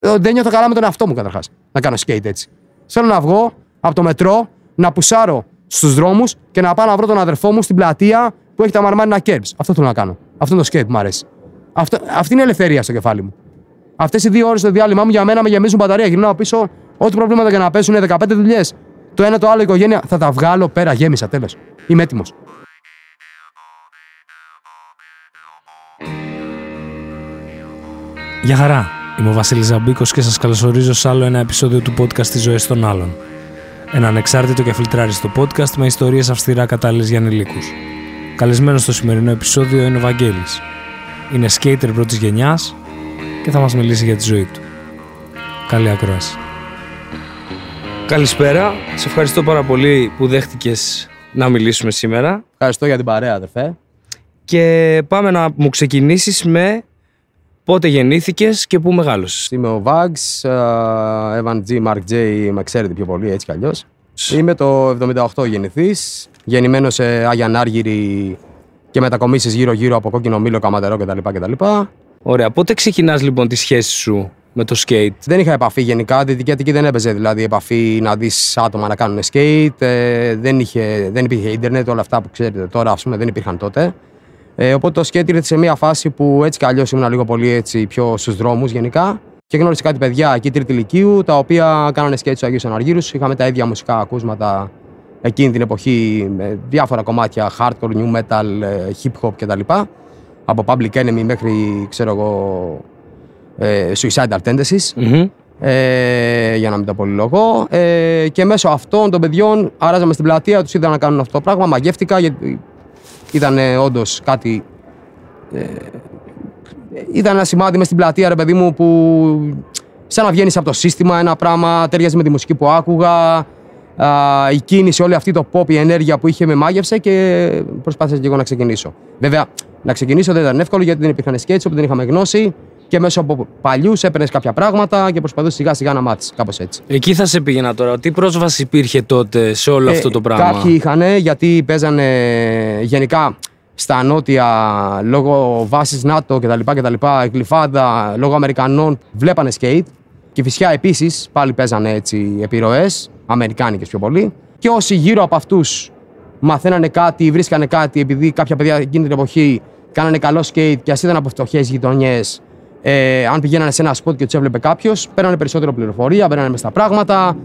Ε, Δεν νιώθω καλά με τον εαυτό μου καταρχάς να κάνω skate έτσι. Θέλω να βγω από το μετρό, να πουσάρω στους δρόμους και να πάω να βρω τον αδερφό μου στην πλατεία που έχει τα μαρμάρινα curbs. Αυτό θέλω να κάνω. Αυτό είναι το skate που μου αρέσει. Αυτό, αυτή είναι η ελευθερία στο κεφάλι μου. Αυτές οι δύο ώρες το διάλειμμα μου για μένα με γεμίζουν μπαταρία. Γυρνάω πίσω, ό,τι προβλήματα και να πέσουν είναι 15 δουλειές. Το ένα το άλλο οικογένεια θα τα βγάλω πέρα, γέμισα τέλος. Είμαι έτοιμος. Γεια χαρά. Είμαι ο Βασίλης Ζαμπίκος και σας καλωσορίζω σε άλλο ένα επεισόδιο του podcast «Τις ζωές των άλλων». Ένα ανεξάρτητο και φιλτράριστο podcast με ιστορίες αυστηρά κατάλληλες για ανηλίκους. Καλεσμένος στο σημερινό επεισόδιο είναι ο Βαγγέλης. Είναι skater πρώτης γενιάς και θα μας μιλήσει για τη ζωή του. Καλή ακρόαση. Καλησπέρα. Σε ευχαριστώ πάρα πολύ που δέχτηκες να μιλήσουμε σήμερα. Ευχαριστώ για την παρέα, αδερφέ. Και πάμε να μου ξεκινήσεις με πότε γεννήθηκες και πού μεγάλωσες; Είμαι ο Vags, ε, Evan G, Mark J, με ξέρετε πιο πολύ έτσι κι αλλιώς. Είμαι το 78 γεννηθής, γεννημένος σε Άγια Νάργυρη και μετακομίσεις γύρω-γύρω από κόκκινο μήλο, καματερό κτλ. κτλ. Ωραία. Πότε ξεκινάς λοιπόν τη σχέση σου με το skate; Δεν είχα επαφή γενικά. Δυτική Αττική δεν έπαιζε δηλαδή επαφή να δεις άτομα να κάνουν skate. Ε, δεν, είχε, δεν υπήρχε ίντερνετ, όλα αυτά που ξέρετε τώρα, ας πούμε, δεν υπήρχαν τότε. Ε, οπότε το skate ήρθε σε μια φάση που έτσι κι αλλιώς ήμουν λίγο πολύ έτσι πιο στους δρόμους γενικά. Και γνώρισα κάτι παιδιά εκεί τρίτη ηλικίου, τα οποία κάνανε skate στου Αγίου Αναργύρους. Είχαμε τα ίδια μουσικά ακούσματα εκείνη την εποχή, με διάφορα κομμάτια hardcore, new metal, ε, hip hop κτλ. Από Public Enemy μέχρι, ξέρω εγώ, ε, Suicidal Tendencies. Ε, για να μην τα πολυλογώ. Ε, και μέσω αυτών των παιδιών αράζαμε στην πλατεία, τους είδα να κάνουν αυτό το πράγμα. Μαγεύτηκα γιατί ήταν όντως κάτι. Ε, ήταν ένα σημάδι μες στην πλατεία, ρε παιδί μου, που σαν να βγαίνεις από το σύστημα ένα πράγμα, ταιριάζει με τη μουσική που άκουγα. Α, η κίνηση, όλη αυτή το pop, η ενέργεια που είχε με μάγευσε και προσπάθησα και εγώ να ξεκινήσω. Βέβαια, να ξεκινήσω δεν ήταν εύκολο γιατί δεν υπήρχαν sketches, οπότε δεν είχαμε γνώση και μέσω από παλιούς έπαιρνες κάποια πράγματα και προσπαθούσες σιγά σιγά να μάθεις. Κάπως έτσι. Εκεί θα σε πήγαινα τώρα. Τι πρόσβαση υπήρχε τότε σε όλο αυτό το πράγμα; Ε, Κάποιοι είχαν γιατί παίζανε γενικά στα νότια λόγω βάσης ΝΑΤΟ κτλ. κτλ η Γλυφάδα, λόγω Αμερικανών βλέπανε skate. Και φυσικά επίσης πάλι παίζανε έτσι επιρροές, Αμερικάνικες πιο πολύ. Και όσοι γύρω από αυτούς μαθαίνανε κάτι, βρίσκανε κάτι, επειδή κάποια παιδιά εκείνη την εποχή κάνανε καλό skate και ας ήταν από φτωχές γειτονιές, ε, αν πηγαίνανε σε ένα spot και τους έβλεπε κάποιος, παίρνανε περισσότερο πληροφορία, μπαίνανε μέσα στα πράγματα.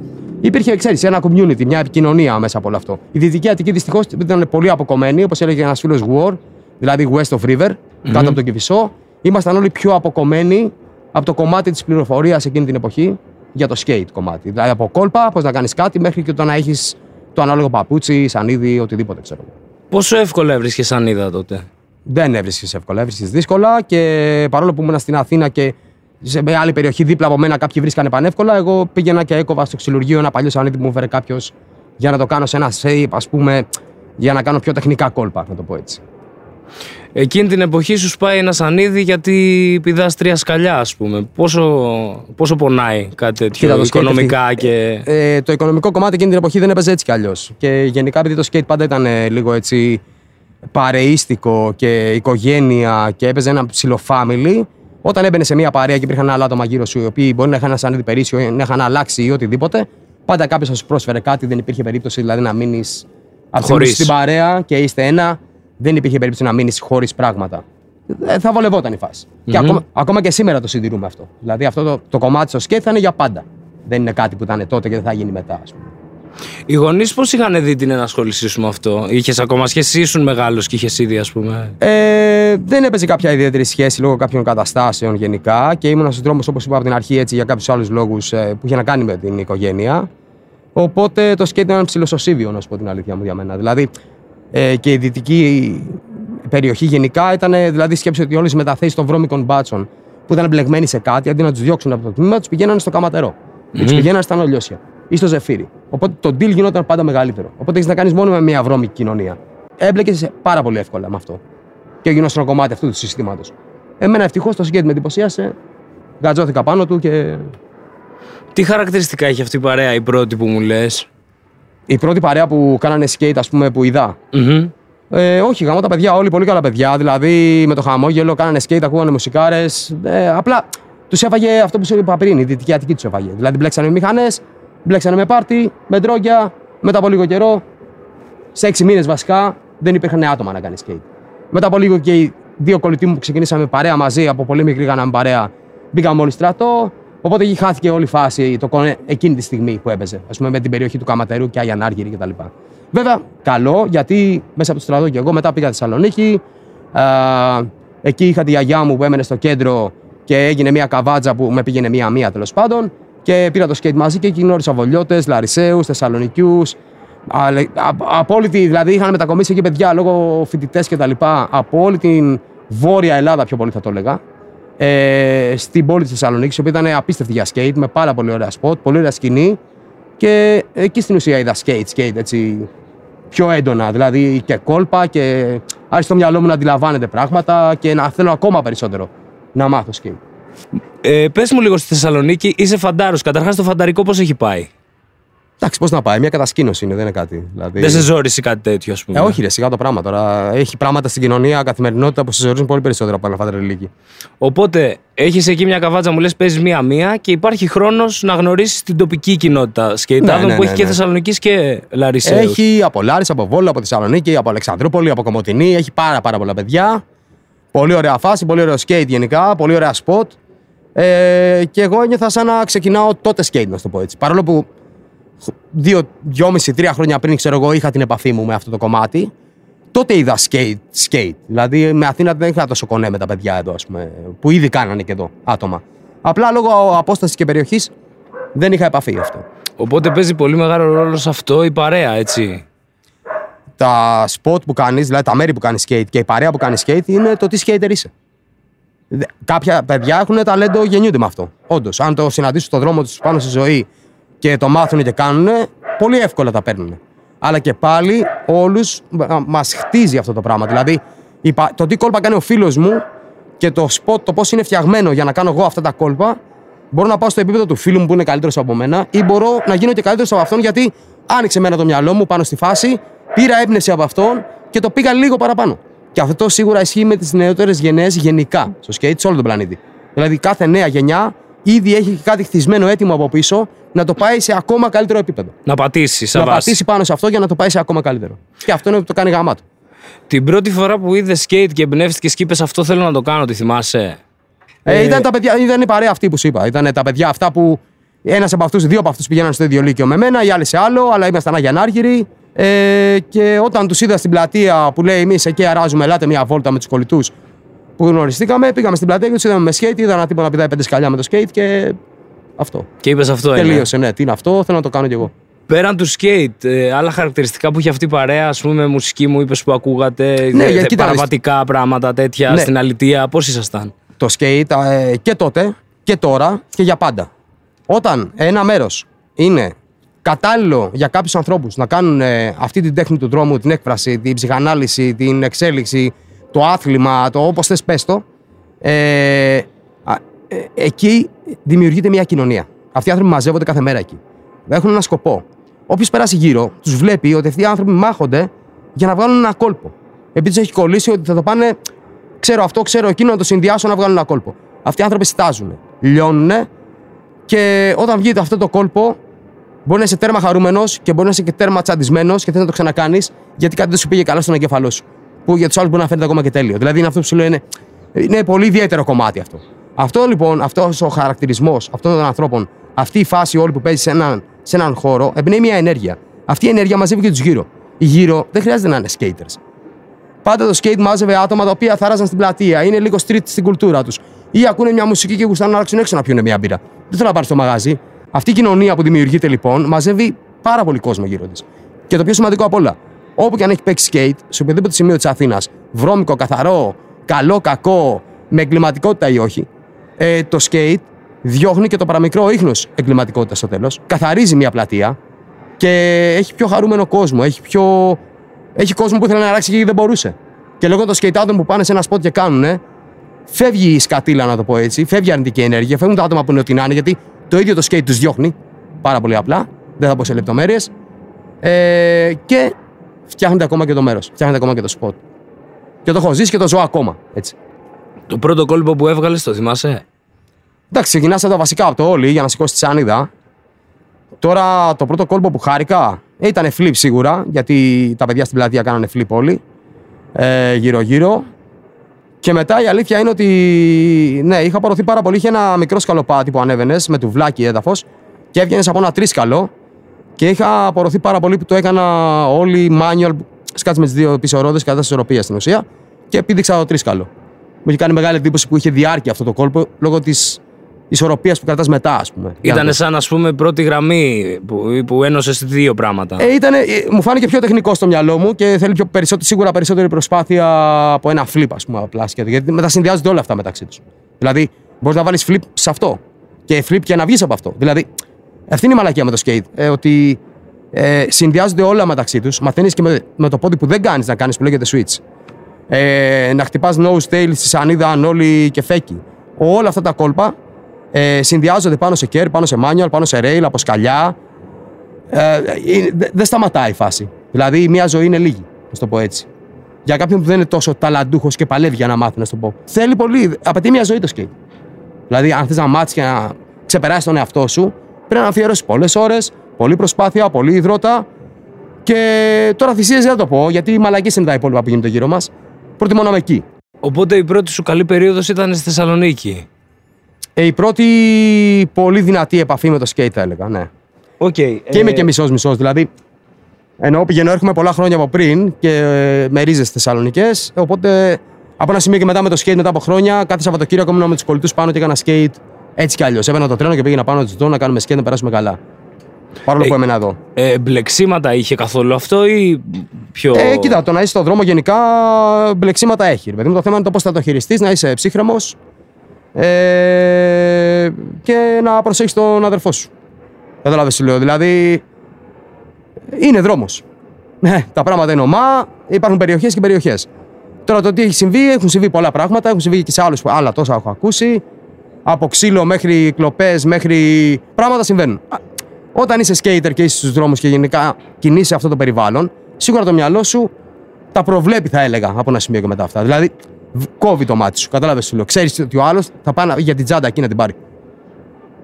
Υπήρχε, ξέρεις, ένα community, μια επικοινωνία μέσα από όλο αυτό. Η Δυτική Αττική δυστυχώς ήταν πολύ αποκομμένη, όπως έλεγε ένας φίλος War, δηλαδή West of River, κάτω από τον Κυφισό. Ήμασταν όλοι πιο αποκομμένοι από το κομμάτι της πληροφορίας εκείνη την εποχή για το skate κομμάτι. Δηλαδή από κόλπα, πώς να κάνεις κάτι, μέχρι και το να έχεις το ανάλογο παπούτσι, σανίδι, οτιδήποτε ξέρω. Πόσο εύκολα έβρισκες σανίδα τότε; Δεν έβρισκες εύκολα, έβρισκες δύσκολα και παρόλο που ήμουν στην Αθήνα και σε μια άλλη περιοχή δίπλα από μένα κάποιοι βρίσκανε πανεύκολα, εγώ πήγαινα και έκοβα στο ξυλουργείο ένα παλιό σανίδι που μου φέρε κάποιος για να το κάνω σε ένα shape, ας πούμε, για να κάνω πιο τεχνικά κόλπα, να το πω έτσι. Εκείνη την εποχή σου σπάει ένα σανίδι γιατί πηδάς τρία σκαλιά, ας πούμε. Πόσο, πόσο πονάει κάτι τέτοιο Κοίτα, το skate οικονομικά ευθύ- και. Ε, το οικονομικό κομμάτι εκείνη την εποχή δεν έπαιζε έτσι κι αλλιώς. Και γενικά επειδή το skate πάντα ήταν ε, λίγο έτσι παρεΐστικο και οικογένεια και έπαιζε ένα ψηλό family, όταν έμπαινε σε μια παρέα και υπήρχαν άλλα άτομα γύρω σου οι οποίοι μπορεί να είχαν ένα σανίδι περίσσιο, ή να είχαν αλλάξει ή οτιδήποτε, πάντα κάποιος θα σου πρόσφερε κάτι, δεν υπήρχε περίπτωση δηλαδή να μείνεις Χωρίς. στην παρέα και είστε ένα, δεν υπήρχε περίπτωση να μείνεις χωρίς πράγματα. Ε, θα βολευόταν η φάση. Και ακόμα, ακόμα και σήμερα το συντηρούμε αυτό. Δηλαδή αυτό το, το κομμάτι στο σκέτ θα είναι για πάντα. Δεν είναι κάτι που ήταν τότε και δεν θα γίνει μετά, ας πούμε. Οι γονείς πώς είχαν δει την ενασχόλησή σου με αυτό; Είχες ακόμα σχέση, ήσουν μεγάλος και είχες ήδη, ας πούμε; Ε, δεν έπαιζε κάποια ιδιαίτερη σχέση λόγω κάποιων καταστάσεων γενικά και ήμουν στου δρόμου, όπως είπα από την αρχή, έτσι, για κάποιους άλλους λόγους που είχε να κάνει με την οικογένεια. Οπότε το σκέτη ήταν ψηλοσωσίβιο, να σου πω την αλήθεια μου για μένα. Δηλαδή ε, και η δυτική περιοχή γενικά ήταν, δηλαδή σκέψε ότι όλες οι μεταθέσεις των βρώμικων μπάτσων που ήταν μπλεγμένοι σε κάτι, αντί να τους διώξουν από το τμήμα, τους πηγαίνανε στο καματερό. Mm. Τους πηγαίνανε στα νολιώσια ή στο ζεφύρι. Οπότε το deal γινόταν πάντα μεγαλύτερο. Οπότε έχεις να κάνεις μόνο με μια βρώμικη κοινωνία. Έμπλεκες πάρα πολύ εύκολα με αυτό. Και γινόταν ένα κομμάτι αυτού του συστήματος. Εμένα ευτυχώς το σκέτη με εντυπωσίασε. Γατζώθηκα πάνω του και. Τι χαρακτηριστικά είχε αυτή η παρέα, η πρώτη που μου λες; Η πρώτη παρέα που κάνανε skate, ας πούμε, που είδα. Ε, όχι, γαμώ τα παιδιά, όλοι πολύ καλά παιδιά. Δηλαδή με το χαμόγελο, κάνανε skate, ακούγανε μουσικάρες. Ε, απλά Τους έφαγε αυτό που σου είπα πριν, η Δυτική Αττική τους έφαγε. Δηλαδή μπλέξανε με μηχανές, μπλέξανε με πάρτι, με ντρόγκια, μετά από λίγο καιρό, σε έξι μήνες βασικά, δεν υπήρχαν άτομα να κάνεις skate. Μετά από λίγο και οι δύο κολλητοί μου που ξεκινήσαμε παρέα μαζί, από πολύ μικρή κάναμε παρέα, μπήκαμε όλοι στρατό. Οπότε εκεί χάθηκε όλη η φάση το κονέ, εκείνη τη στιγμή που έπαιζε. Α πούμε με την περιοχή του Καματερού και Άγιαν Άργυρη κτλ. Βέβαια, καλό γιατί μέσα από το στρατό και εγώ μετά πήγα στη Θεσσαλονίκη. Α, εκεί είχα τη γιαγιά μου που έμενε στο κέντρο και έγινε μια καβάτζα που με πήγαινε μία-μία τέλος πάντων. Και πήρα το skate μαζί και εκεί γνώρισα Βολιώτες, Λαρισαίους, Θεσσαλονικιούς. Απόλυτη, δηλαδή είχαν μετακομίσει εκεί παιδιά λόγω φοιτητές κτλ. Από όλη την βόρεια Ελλάδα, πιο πολύ θα το έλεγα. Ε, στην πόλη της Θεσσαλονίκης, η οποία ήταν απίστευτη για skate, με πάρα πολύ ωραία σποτ, πολύ ωραία σκηνή. Και εκεί στην ουσία είδα skate, skate έτσι πιο έντονα. Δηλαδή και κόλπα και άρχισε στο μυαλό μου να αντιλαμβάνεται πράγματα και να θέλω ακόμα περισσότερο να μάθω σκέιτ. Ε, Πες μου λίγο στη Θεσσαλονίκη, είσαι φαντάρος. Καταρχάς το φανταρικό πώς έχει πάει; Εντάξει, πώς να πάει, μια κατασκήνωση είναι, δεν είναι κάτι. Δηλαδή... Δεν σε ζόρισε κάτι τέτοιο, ας πούμε. Ε, όχι, ρε, σιγά το πράγμα τώρα. Έχει πράγματα στην κοινωνία, καθημερινότητα που σε ζορίζουν πολύ περισσότερο από ένα φανταρελίκι. Οπότε έχεις εκεί μια καβάτσα, μου λες, παίζεις μία-μία και υπάρχει χρόνος να γνωρίσεις την τοπική κοινότητα σκέιτάδων Ναι, ναι, που ναι, έχει και ναι. Θεσσαλονίκης και Λαρισαίους. Έχει από Λάρισα, από Βόλο, από Θεσσαλονίκη, από Αλεξανδρούπολη, από Κομωτινή. Έχει πάρα, πάρα πολλά παιδιά. Πολύ ωραία φάση, πολύ ωραίο skate γενικά, πολύ ωραία σποτ. Ε, και εγώ ένιωθα σαν να ξεκινάω τότε skate, να σου το πω έτσι. Παρόλο που δύο, δυόμιση, τρία χρόνια πριν, ξέρω εγώ, είχα την επαφή μου με αυτό το κομμάτι. Τότε είδα skate, skate. Δηλαδή με Αθήνα δεν είχα τόσο κονέ με τα παιδιά εδώ, ας πούμε, που ήδη κάνανε και εδώ άτομα. Απλά λόγω απόστασης και περιοχής δεν είχα επαφή αυτό. Οπότε παίζει πολύ μεγάλο ρόλο σε αυτό η παρέα, έτσι. Τα spot που κάνεις, δηλαδή τα μέρη που κάνεις skate και η παρέα που κάνεις skate είναι το τι skater είσαι. Δε- Κάποια παιδιά έχουν ταλέντο, γεννιούνται με αυτό. Όντως, αν το συναντήσουν στον δρόμο του πάνω στη ζωή και το μάθουν και κάνουν, πολύ εύκολα τα παίρνουν. Αλλά και πάλι όλους μα χτίζει αυτό το πράγμα. Δηλαδή, η πα- το τι κόλπα κάνει ο φίλος μου και το spot, το πώς είναι φτιαγμένο για να κάνω εγώ αυτά τα κόλπα, μπορώ να πάω στο επίπεδο του φίλου μου που είναι καλύτερος από μένα ή μπορώ να γίνω και καλύτερος από αυτόν γιατί άνοιξε εμένα το μυαλό μου πάνω στη φάση, πήρα έμπνευση από αυτόν και το πήγα λίγο παραπάνω. Και αυτό σίγουρα ισχύει με τις νεότερες γενναίες γενικά στο skate σε όλο τον πλανήτη. Δηλαδή κάθε νέα γενιά ήδη έχει κάτι χτισμένο έτοιμο από πίσω να το πάει σε ακόμα καλύτερο επίπεδο. Να πατήσει, σαν να βάση. πατήσει πάνω σε αυτό για να το πάει σε ακόμα καλύτερο. Και αυτό είναι που το κάνει γαμάτο. Την πρώτη φορά που είδες skate και εμπνεύστηκες και είπες Αυτό θέλω να το κάνω, τη θυμάσαι; Ε, ήταν τα παιδιά, ήταν η παρέα αυτή που σου είπα. Ήταν τα παιδιά αυτά που ένας από αυτούς, δύο από αυτούς πηγαίναν στο ίδιο λύκειο με μένα, οι άλλοι σε άλλο, αλλά ήμασταν Αγιανάργυροι. Ε, και όταν τους είδα στην πλατεία που λέει: Εμείς εκεί αράζουμε, ελάτε μια βόλτα με τους κολλητούς που γνωριστήκαμε, πήγαμε στην πλατεία και τους είδαμε με σκέιτ. Είδα ένα τύπο να πηδάει πέντε σκαλιά με το σκέιτ και αυτό. Και είπες αυτό, είναι. Τελείωσε, ναι. Τι είναι αυτό, θέλω να το κάνω κι εγώ. Πέραν του skate, ε, άλλα χαρακτηριστικά που έχει αυτή η παρέα, ας πούμε, μουσική μου είπες που ακούγατε, Ναι, ε, για- ε, κοίτα, παραβατικά πράγματα τέτοια Ναι. στην αλητεία. Πώς ήσασταν; το skate ε, και τότε και τώρα και για πάντα. Όταν ένα μέρος είναι κατάλληλο για κάποιους ανθρώπους να κάνουν ε, αυτή την τέχνη του δρόμου, την έκφραση, την ψυχανάλυση, την εξέλιξη, το άθλημα, το όπως θες πες το, ε, α, ε, εκεί δημιουργείται μια κοινωνία. Αυτοί οι άνθρωποι μαζεύονται κάθε μέρα εκεί. Έχουν ένα σκοπό. Όποιος περάσει γύρω, τους βλέπει ότι αυτοί οι άνθρωποι μάχονται για να βγάλουν ένα κόλπο. Επειδή τους έχει κολλήσει ότι θα το πάνε ξέρω αυτό, ξέρω εκείνο, να το συνδυάσω να βγάλουν ένα κόλπο. Αυτοί οι άνθρωποι στάζουν, λιώνουν και όταν βγει αυτό το κόλπο, μπορεί να είσαι τέρμα χαρούμενος και μπορεί να είσαι και τέρμα τσαντισμένος και θες να το ξανακάνεις γιατί κάτι δεν σου πήγε καλά στον εγκέφαλό σου. Που για τους άλλους μπορεί να φαίνεται ακόμα και τέλειο. Δηλαδή είναι αυτό που σου λένε. Είναι πολύ ιδιαίτερο κομμάτι αυτό. Αυτό λοιπόν, αυτός ο χαρακτηρισμός αυτών των ανθρώπων, αυτή η φάση όλη που παίζει σε έναν, σε έναν χώρο, εμπνέει μια ενέργεια. Αυτή η ενέργεια μαζεύει και τους γύρω. Οι γύρω δεν χρειάζεται να είναι skaters. Πάντα το skate μάζευε άτομα τα οποία θαράζαν στην πλατεία, είναι λίγο street στην κουλτούρα τους. Ή ακούνε μια μουσική και γουστάνε να αλλάξουν έξω να πιούν μια μπύρα. Δεν θέλω να πάρει στο μαγάζι. Αυτή η κοινωνία που δημιουργείται λοιπόν μαζεύει πάρα πολύ κόσμο γύρω της. Και το πιο σημαντικό απ' όλα, όπου και αν έχει παίξει skate, σε οποιοδήποτε σημείο της Αθήνας, βρώμικο, καθαρό, καλό, κακό, με εγκληματικότητα ή όχι, ε, το skate διώχνει και το παραμικρό ίχνος εγκληματικότητας στο τέλος. Καθαρίζει μια πλατεία και έχει πιο χαρούμενο κόσμο. Έχει, πιο... έχει κόσμο που ήθελε να αλλάξει και δεν μπορούσε. Και λόγω των σκεϊτάδων που πάνε σε ένα σποτ και κάνουν, φεύγει η σκατήλα, να το πω έτσι, φεύγει η αρνητική ενέργεια, φεύγουν τα άτομα που είναι ό,τι να είναι, γιατί το ίδιο το σκέιτ τους διώχνει. Πάρα πολύ απλά. Δεν θα πω σε λεπτομέρειες. Ε, και φτιάχνεται ακόμα και το μέρος. Φτιάχνεται ακόμα και το σποτ. Και το έχω ζήσει και το ζω ακόμα. Έτσι. Το πρώτο κόλπο που έβγαλες, το θυμάσαι; Εντάξει, ξεκινάς από τα βασικά από το όλοι για να σηκώσεις τη σανίδα. Τώρα το πρώτο κόλπο που χάρηκα ε, ήταν flip σίγουρα, γιατί τα παιδιά στην πλατεία κάνανε flip όλοι. Ε, γύρω-γύρω. Και μετά η αλήθεια είναι ότι ναι, είχα απορροθεί πάρα πολύ. Είχε ένα μικρό σκαλοπάτι που ανέβαινες με τουβλάκι έδαφος και έβγαινες από ένα τρίσκαλο. Και είχα απορροθεί πάρα πολύ που το έκανα όλοι manual. Σκάτσε με τις δύο πίσω ρόδε κατά της ισορροπίας στην ουσία. Και επίδειξα το τρίσκαλο. Μου είχε κάνει μεγάλη εντύπωση που είχε διάρκεια αυτό το κόλπο λόγω της ισορροπίας που κρατάς μετά, ας πούμε. Ήταν σαν, ας πούμε, πρώτη γραμμή που, που ένωσες δύο πράγματα. Ε, ήτανε, ε, μου φάνηκε πιο τεχνικό στο μυαλό μου και θέλει πιο περισσότερο, σίγουρα περισσότερη προσπάθεια από ένα flip, ας πούμε, απλά σκέτο. Γιατί μετά συνδυάζονται όλα αυτά μεταξύ τους. Δηλαδή, μπορείς να βάλεις flip σε αυτό και flip και να βγεις από αυτό. Δηλαδή, αυτή είναι η μαλακία με το skate. Ε, ότι ε, συνδυάζονται όλα μεταξύ τους. Μαθαίνεις και με, με, το πόδι που δεν κάνεις να κάνεις που λέγεται switch. Ε, να χτυπάς nose tail στη σανίδα, ανόλη και φέκι. Όλα αυτά τα κόλπα ε, συνδυάζονται πάνω σε κέρ, πάνω σε manual, πάνω σε rail, από σκαλιά. Ε, δεν σταματάει η φάση. Δηλαδή, μία ζωή είναι λίγη, να το πω έτσι. Για κάποιον που δεν είναι τόσο ταλαντούχος και παλεύει για να μάθει, να το πω. Θέλει πολύ. Απαιτεί μία ζωή το skate. Δηλαδή, αν θες να μάθεις και να ξεπεράσεις τον εαυτό σου, πρέπει να αφιερώσεις πολλές ώρες, πολλή προσπάθεια, πολλή υδρότα. Και τώρα θυσίε δεν θα το πω, γιατί οι μαλακίε είναι τα υπόλοιπα που γίνονται γύρω μας. Προτιμώ να είμαι εκεί. Οπότε η πρώτη σου καλή περίοδος ήταν στη Θεσσαλονίκη. Ε, η πρώτη πολύ δυνατή επαφή με το skate, θα έλεγα. Ναι. Okay, και ε... είμαι και μισό-μισό. Δηλαδή, ενώ πηγαίνω, έρχομαι πολλά χρόνια από πριν και ε, με ρίζες Θεσσαλονικές. Οπότε από ένα σημείο και μετά με το skate μετά από χρόνια, κάθε Σαββατοκύριακο ήμουν με τους κολλητούς πάνω και έκανα skate έτσι κι αλλιώς. Έβαινα το τρένο και πήγαινα πάνω τους να κάνουμε skate να περάσουμε καλά. Παρόλο ε, που έμενα εδώ. Ε, μπλεξίματα είχε καθόλου αυτό ή πιο. Ε, κοίτα, το να είσαι στον δρόμο γενικά μπλεξίματα έχει. Δηλαδή, το θέμα είναι το πώς θα το χειριστείς, να είσαι ψύχρεμος, ε, και να προσέχεις τον αδερφό σου. Κατάλαβε τι λέω. Δηλαδή, είναι δρόμος. Ναι, τα πράγματα είναι ομά, υπάρχουν περιοχές και περιοχές. Τώρα το τι έχει συμβεί, έχουν συμβεί πολλά πράγματα, έχουν συμβεί και σε άλλους άλλα τόσα έχω ακούσει. Από ξύλο μέχρι κλοπές, μέχρι. πράγματα συμβαίνουν. Όταν είσαι skater και είσαι στους δρόμους και γενικά κινείσαι αυτό το περιβάλλον, σίγουρα το μυαλό σου τα προβλέπει, θα έλεγα, από ένα σημείο και μετά αυτά. Δηλαδή, κόβει το μάτι σου. Κατάλαβες σου λέω. Ξέρεις ότι ο άλλος θα πάει για την τσάντα εκεί να την πάρει.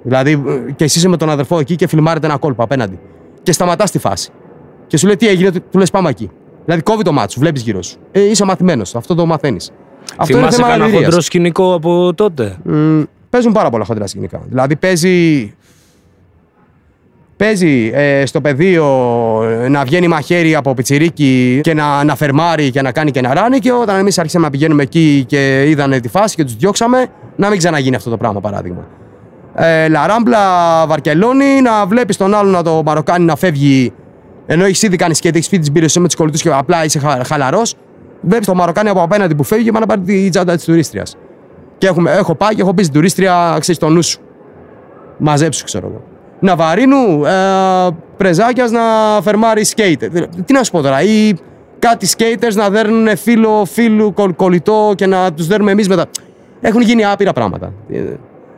Δηλαδή, ε, και εσύ είσαι με τον αδερφό εκεί και φιλμάρετε ένα κόλπο απέναντι. Και σταματάς τη φάση. Και σου λέει τι έγινε, του λες πάμε εκεί. Δηλαδή κόβει το μάτι σου, βλέπεις γύρω σου. Ε, είσαι μαθημένος, αυτό το μαθαίνεις. Αυτό είναι θέμα κανένα χοντρό σκηνικό από τότε; Mm, παίζουν πάρα πολλά χοντρά σκηνικά. Δηλαδή παίζει Παίζει ε, στο πεδίο ε, να βγαίνει μαχαίρι από πιτσιρίκι και να, να φερμάρει και να κάνει και να ράνει. Και όταν εμείς άρχισαμε να πηγαίνουμε εκεί και είδανε τη φάση και τους διώξαμε, να μην ξαναγίνει αυτό το πράγμα παράδειγμα. Ε, Λαράμπλα, Βαρκελόνη, να βλέπεις τον άλλο να το μαροκάνει να φεύγει ενώ έχεις ήδη κάνει σκέτη, έχεις φύγει τις πύρε με του κολλητούς και απλά είσαι χαλαρός. Βλέπεις το Μαροκάνι από απέναντι που φεύγει και να πάρει τη τσάντα της τουρίστριας. Και έχουμε, έχω πάει και έχω πει στην τουρίστρια, ξέρεις το νου σου. Μαζέψου, ξέρω εγώ. Ναβαρίνου, ε, πρεζάκιας να φερμάρει σκέιτερ. Τι να σου πω τώρα, ή κάτι σκέιτερ να δέρνουν φίλο, φίλου, κολλητό και να τους δέρνουμε εμείς μετά. Έχουν γίνει άπειρα πράγματα.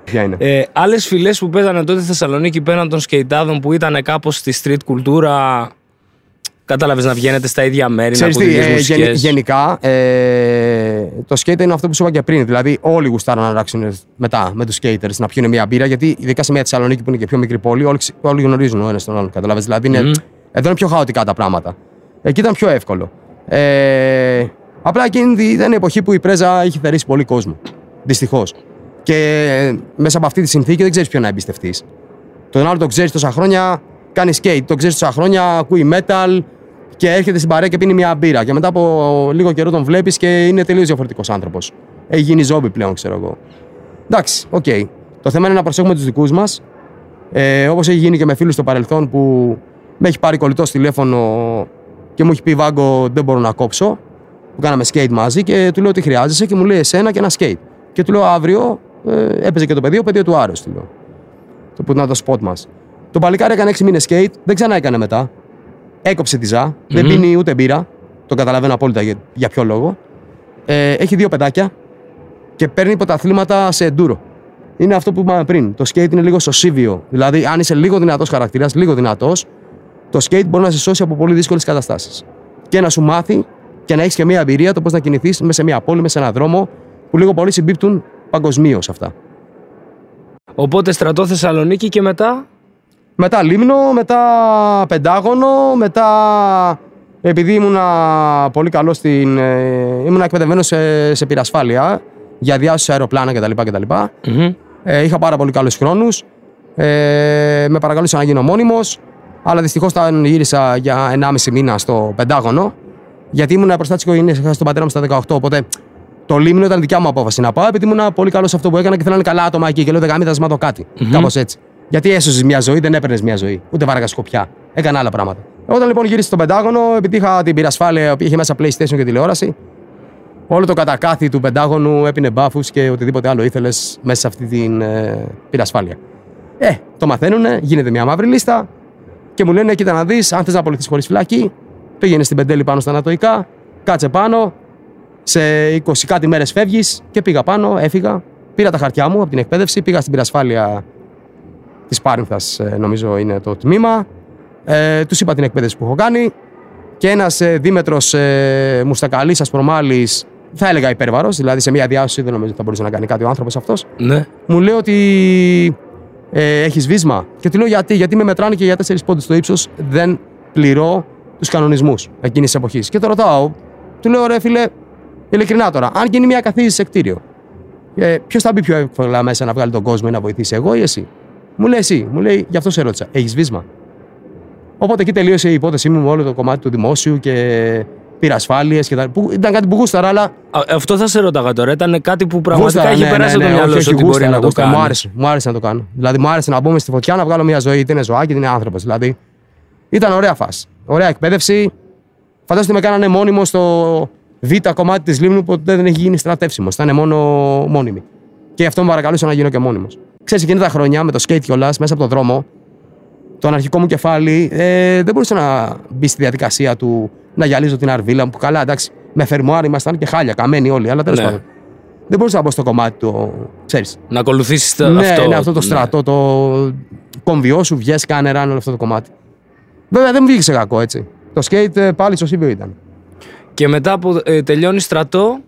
Ποια είναι; Ε, Άλλες φυλές που παίζανε τότε στη Θεσσαλονίκη πέραν των σκεϊτάδων που ήταν κάπως στη street κουλτούρα Κατάλαβες να βγαίνετε στα ίδια μέρη, Ξέρεις να ακούτε τις, ε, Γενικά, ε, το skate είναι αυτό που σου είπα και πριν. Δηλαδή, όλοι γουστάραν να αλλάξουν μετά με τους skaters να πιούν μια μπύρα. Γιατί ειδικά σε μια Θεσσαλονίκη που είναι και πιο μικρή πόλη, όλοι, όλοι γνωρίζουν ο ένας τον άλλον. Κατάλαβες. Δηλαδή, είναι, mm. εδώ είναι πιο χαοτικά τα πράγματα. Εκεί ήταν πιο εύκολο. Ε, απλά εκείνη ήταν η εποχή που η πρέζα είχε θερίσει πολύ κόσμο. Δυστυχώς. Και ε, μέσα από αυτή τη συνθήκη δεν ξέρεις ποιον να εμπιστευτείς. Τον άλλο τον ξέρεις τόσα χρόνια, κάνει skate. Τον ξέρεις τόσα χρόνια, ακούει metal και έρχεται στην παρέα και πίνει μια μπύρα. Και μετά από λίγο καιρό τον βλέπεις και είναι τελείως διαφορετικός άνθρωπος. Έχει γίνει ζόμπι πλέον, ξέρω εγώ. Εντάξει, ok. Okay. Το θέμα είναι να προσέχουμε τους δικούς μας. Ε, Όπως έχει γίνει και με φίλους στο παρελθόν που με έχει πάρει κολλητό τηλέφωνο και μου έχει πει Βάγκο, δεν μπορώ να κόψω. Που κάναμε skate μαζί και του λέω τι χρειάζεσαι και μου λέει εσένα και ένα skate. Και του λέω αύριο ε, έπαιζε και το πεδίο, πεδίο του Άρεστου. Το που ήταν το spot μας. Το παλικάρι έκανε 6 μήνες skate, δεν ξανά έκανε μετά. Έκοψε τη ζα, mm-hmm. δεν πίνει ούτε μπύρα. Το καταλαβαίνω απόλυτα για, για ποιο λόγο. Ε, έχει δύο παιδάκια και παίρνει πρωταθλήματα σε εντούρο. Είναι αυτό που είπαμε πριν. Το skate είναι λίγο σωσίβιο. Δηλαδή, αν είσαι λίγο δυνατός χαρακτήρας, λίγο δυνατός, το skate μπορεί να σε σώσει από πολύ δύσκολες καταστάσεις. Και να σου μάθει και να έχεις και μια εμπειρία το πώς να κινηθείς μέσα σε μια πόλη, μέσα σε έναν δρόμο που λίγο πολύ συμπίπτουν παγκοσμίως αυτά. Οπότε στρατό Θεσσαλονίκη και μετά. Μετά Λίμνο, μετά Πεντάγωνο, μετά επειδή ήμουνα πολύ καλός στην. Ε, ήμουνα εκπαιδευμένος σε, σε πυρασφάλεια για διάσωση αεροπλάνα κτλ. κτλ. Μμμ. Ε, είχα πάρα πολύ καλούς χρόνους. Ε, με παρακαλούσαν να γίνω μόνιμος. Αλλά δυστυχώς όταν γύρισα για 1,5 μήνα στο Πεντάγωνο, γιατί ήμουν μπροστά της οικογένειας, είχα στον πατέρα μου στα 18. Οπότε το λίμνο ήταν δικιά μου απόφαση να πάω, επειδή ήμουν πολύ καλός σε αυτό που έκανα και θέλανε καλά άτομα εκεί. Και λέω: Δεκαμήτα, μα το κάτι. Κάπως έτσι. Γιατί έσωσε μια ζωή, δεν έπαιρνες μια ζωή. Ούτε βάραγα σκοπιά. Έκανα άλλα πράγματα. Όταν λοιπόν γύρισα στο Πεντάγωνο, επειδή είχα την πυρασφάλεια, η οποία είχε μέσα PlayStation και τηλεόραση, όλο το κατακάθι του Πεντάγωνου έπινε μπάφους και οτιδήποτε άλλο ήθελες μέσα σε αυτή την ε, πυρασφάλεια. Ε, το μαθαίνουνε, γίνεται μια μαύρη λίστα και μου λένε: Κοίτα να δεις, αν θες να απολυθείς χωρίς φυλακή, πήγαινε στην Πεντέλη πάνω στα Ανατοϊκά, κάτσε πάνω, σε 20 κάτι μέρες φεύγεις και πήγα πάνω, έφυγα. Πήρα τα χαρτιά μου από την εκπαίδευση, πήγα στην πυρασφάλεια της Πάρνηθα, νομίζω είναι το τμήμα. Ε, τους είπα την εκπαίδευση που έχω κάνει και ένας ε, δίμετρο ε, μουστακαλής ασπρομάλης, θα έλεγα υπέρβαρος, δηλαδή σε μια διάσωση δεν νομίζω ότι θα μπορούσε να κάνει κάτι ο άνθρωπος αυτός. Ναι. Μου λέει ότι ε, έχεις βίσμα. Και του λέω γιατί, γιατί με μετράνε και για 4 πόντους στο ύψος δεν πληρώ τους κανονισμούς εκείνης της εποχής. Και το ρωτάω, του λέω ρε φίλε, ειλικρινά τώρα, αν γίνει μια καθίζηση σε κτίριο, ε, ποιος θα μπει πιο εύκολα μέσα να βγάλει τον κόσμο ή να βοηθήσει, εγώ ή εσύ; Μου λέει εσύ, μου λέει, γι' αυτό σε ρώτησα, έχεις βίσμα; Οπότε εκεί τελείωσε η υπόθεσή μου με όλο το κομμάτι του δημόσιου και πήρα ασφάλειες και τα. Που ήταν κάτι που γούσταρα, αλλά. Α, Αυτό θα σε ρώταγα τώρα. Ήταν κάτι που πραγματικά γούσταρα, είχε ναι, περάσει ναι, από ναι, το μυαλό όχι, σου όχι, ότι μπορεί γούσταρα, να το γούσταρα. κάνει. Μου άρεσε, μου άρεσε να το κάνω. Δηλαδή, μου άρεσε να μπούμε στη φωτιά, να βγάλω μια ζωή, είτε είναι ζωάκι, είτε είναι άνθρωπος. Δηλαδή, ήταν ωραία φάση. Ωραία εκπαίδευση. Φαντάζομαι ότι με κάνανε μόνιμο στο β' κομμάτι της Λίμνου που ποτέ δεν έχει γίνει στρατεύσιμος. Ήταν μόνο μόνιμη. Και γι' αυτό με παρακαλούσαν να γίνω και μόνιμος. Ξέρεις, εκείνη τα χρόνια με το skate κιόλας μέσα από τον δρόμο, το αναρχικό μου κεφάλι ε, δεν μπορούσε να μπει στη διαδικασία του να γυαλίζω την αρβίλα μου. Που καλά, εντάξει, με φερμουάρ ήμασταν και χάλια, καμένοι όλοι, αλλά τέλος Ναι. πάντων. Δεν μπορούσα να μπω στο κομμάτι του. Ξέρεις. Να ακολουθήσεις ναι, αυτό. ναι, αυτό το ναι. στρατό, το κομβιό σου, βγες, κάνε ραν, όλο αυτό το κομμάτι. Βέβαια δεν μου βγήκε σε κακό έτσι. Το skate ε, πάλι στο Σίβιο ήταν. Και μετά που ε, τελειώνει στρατό, Ε,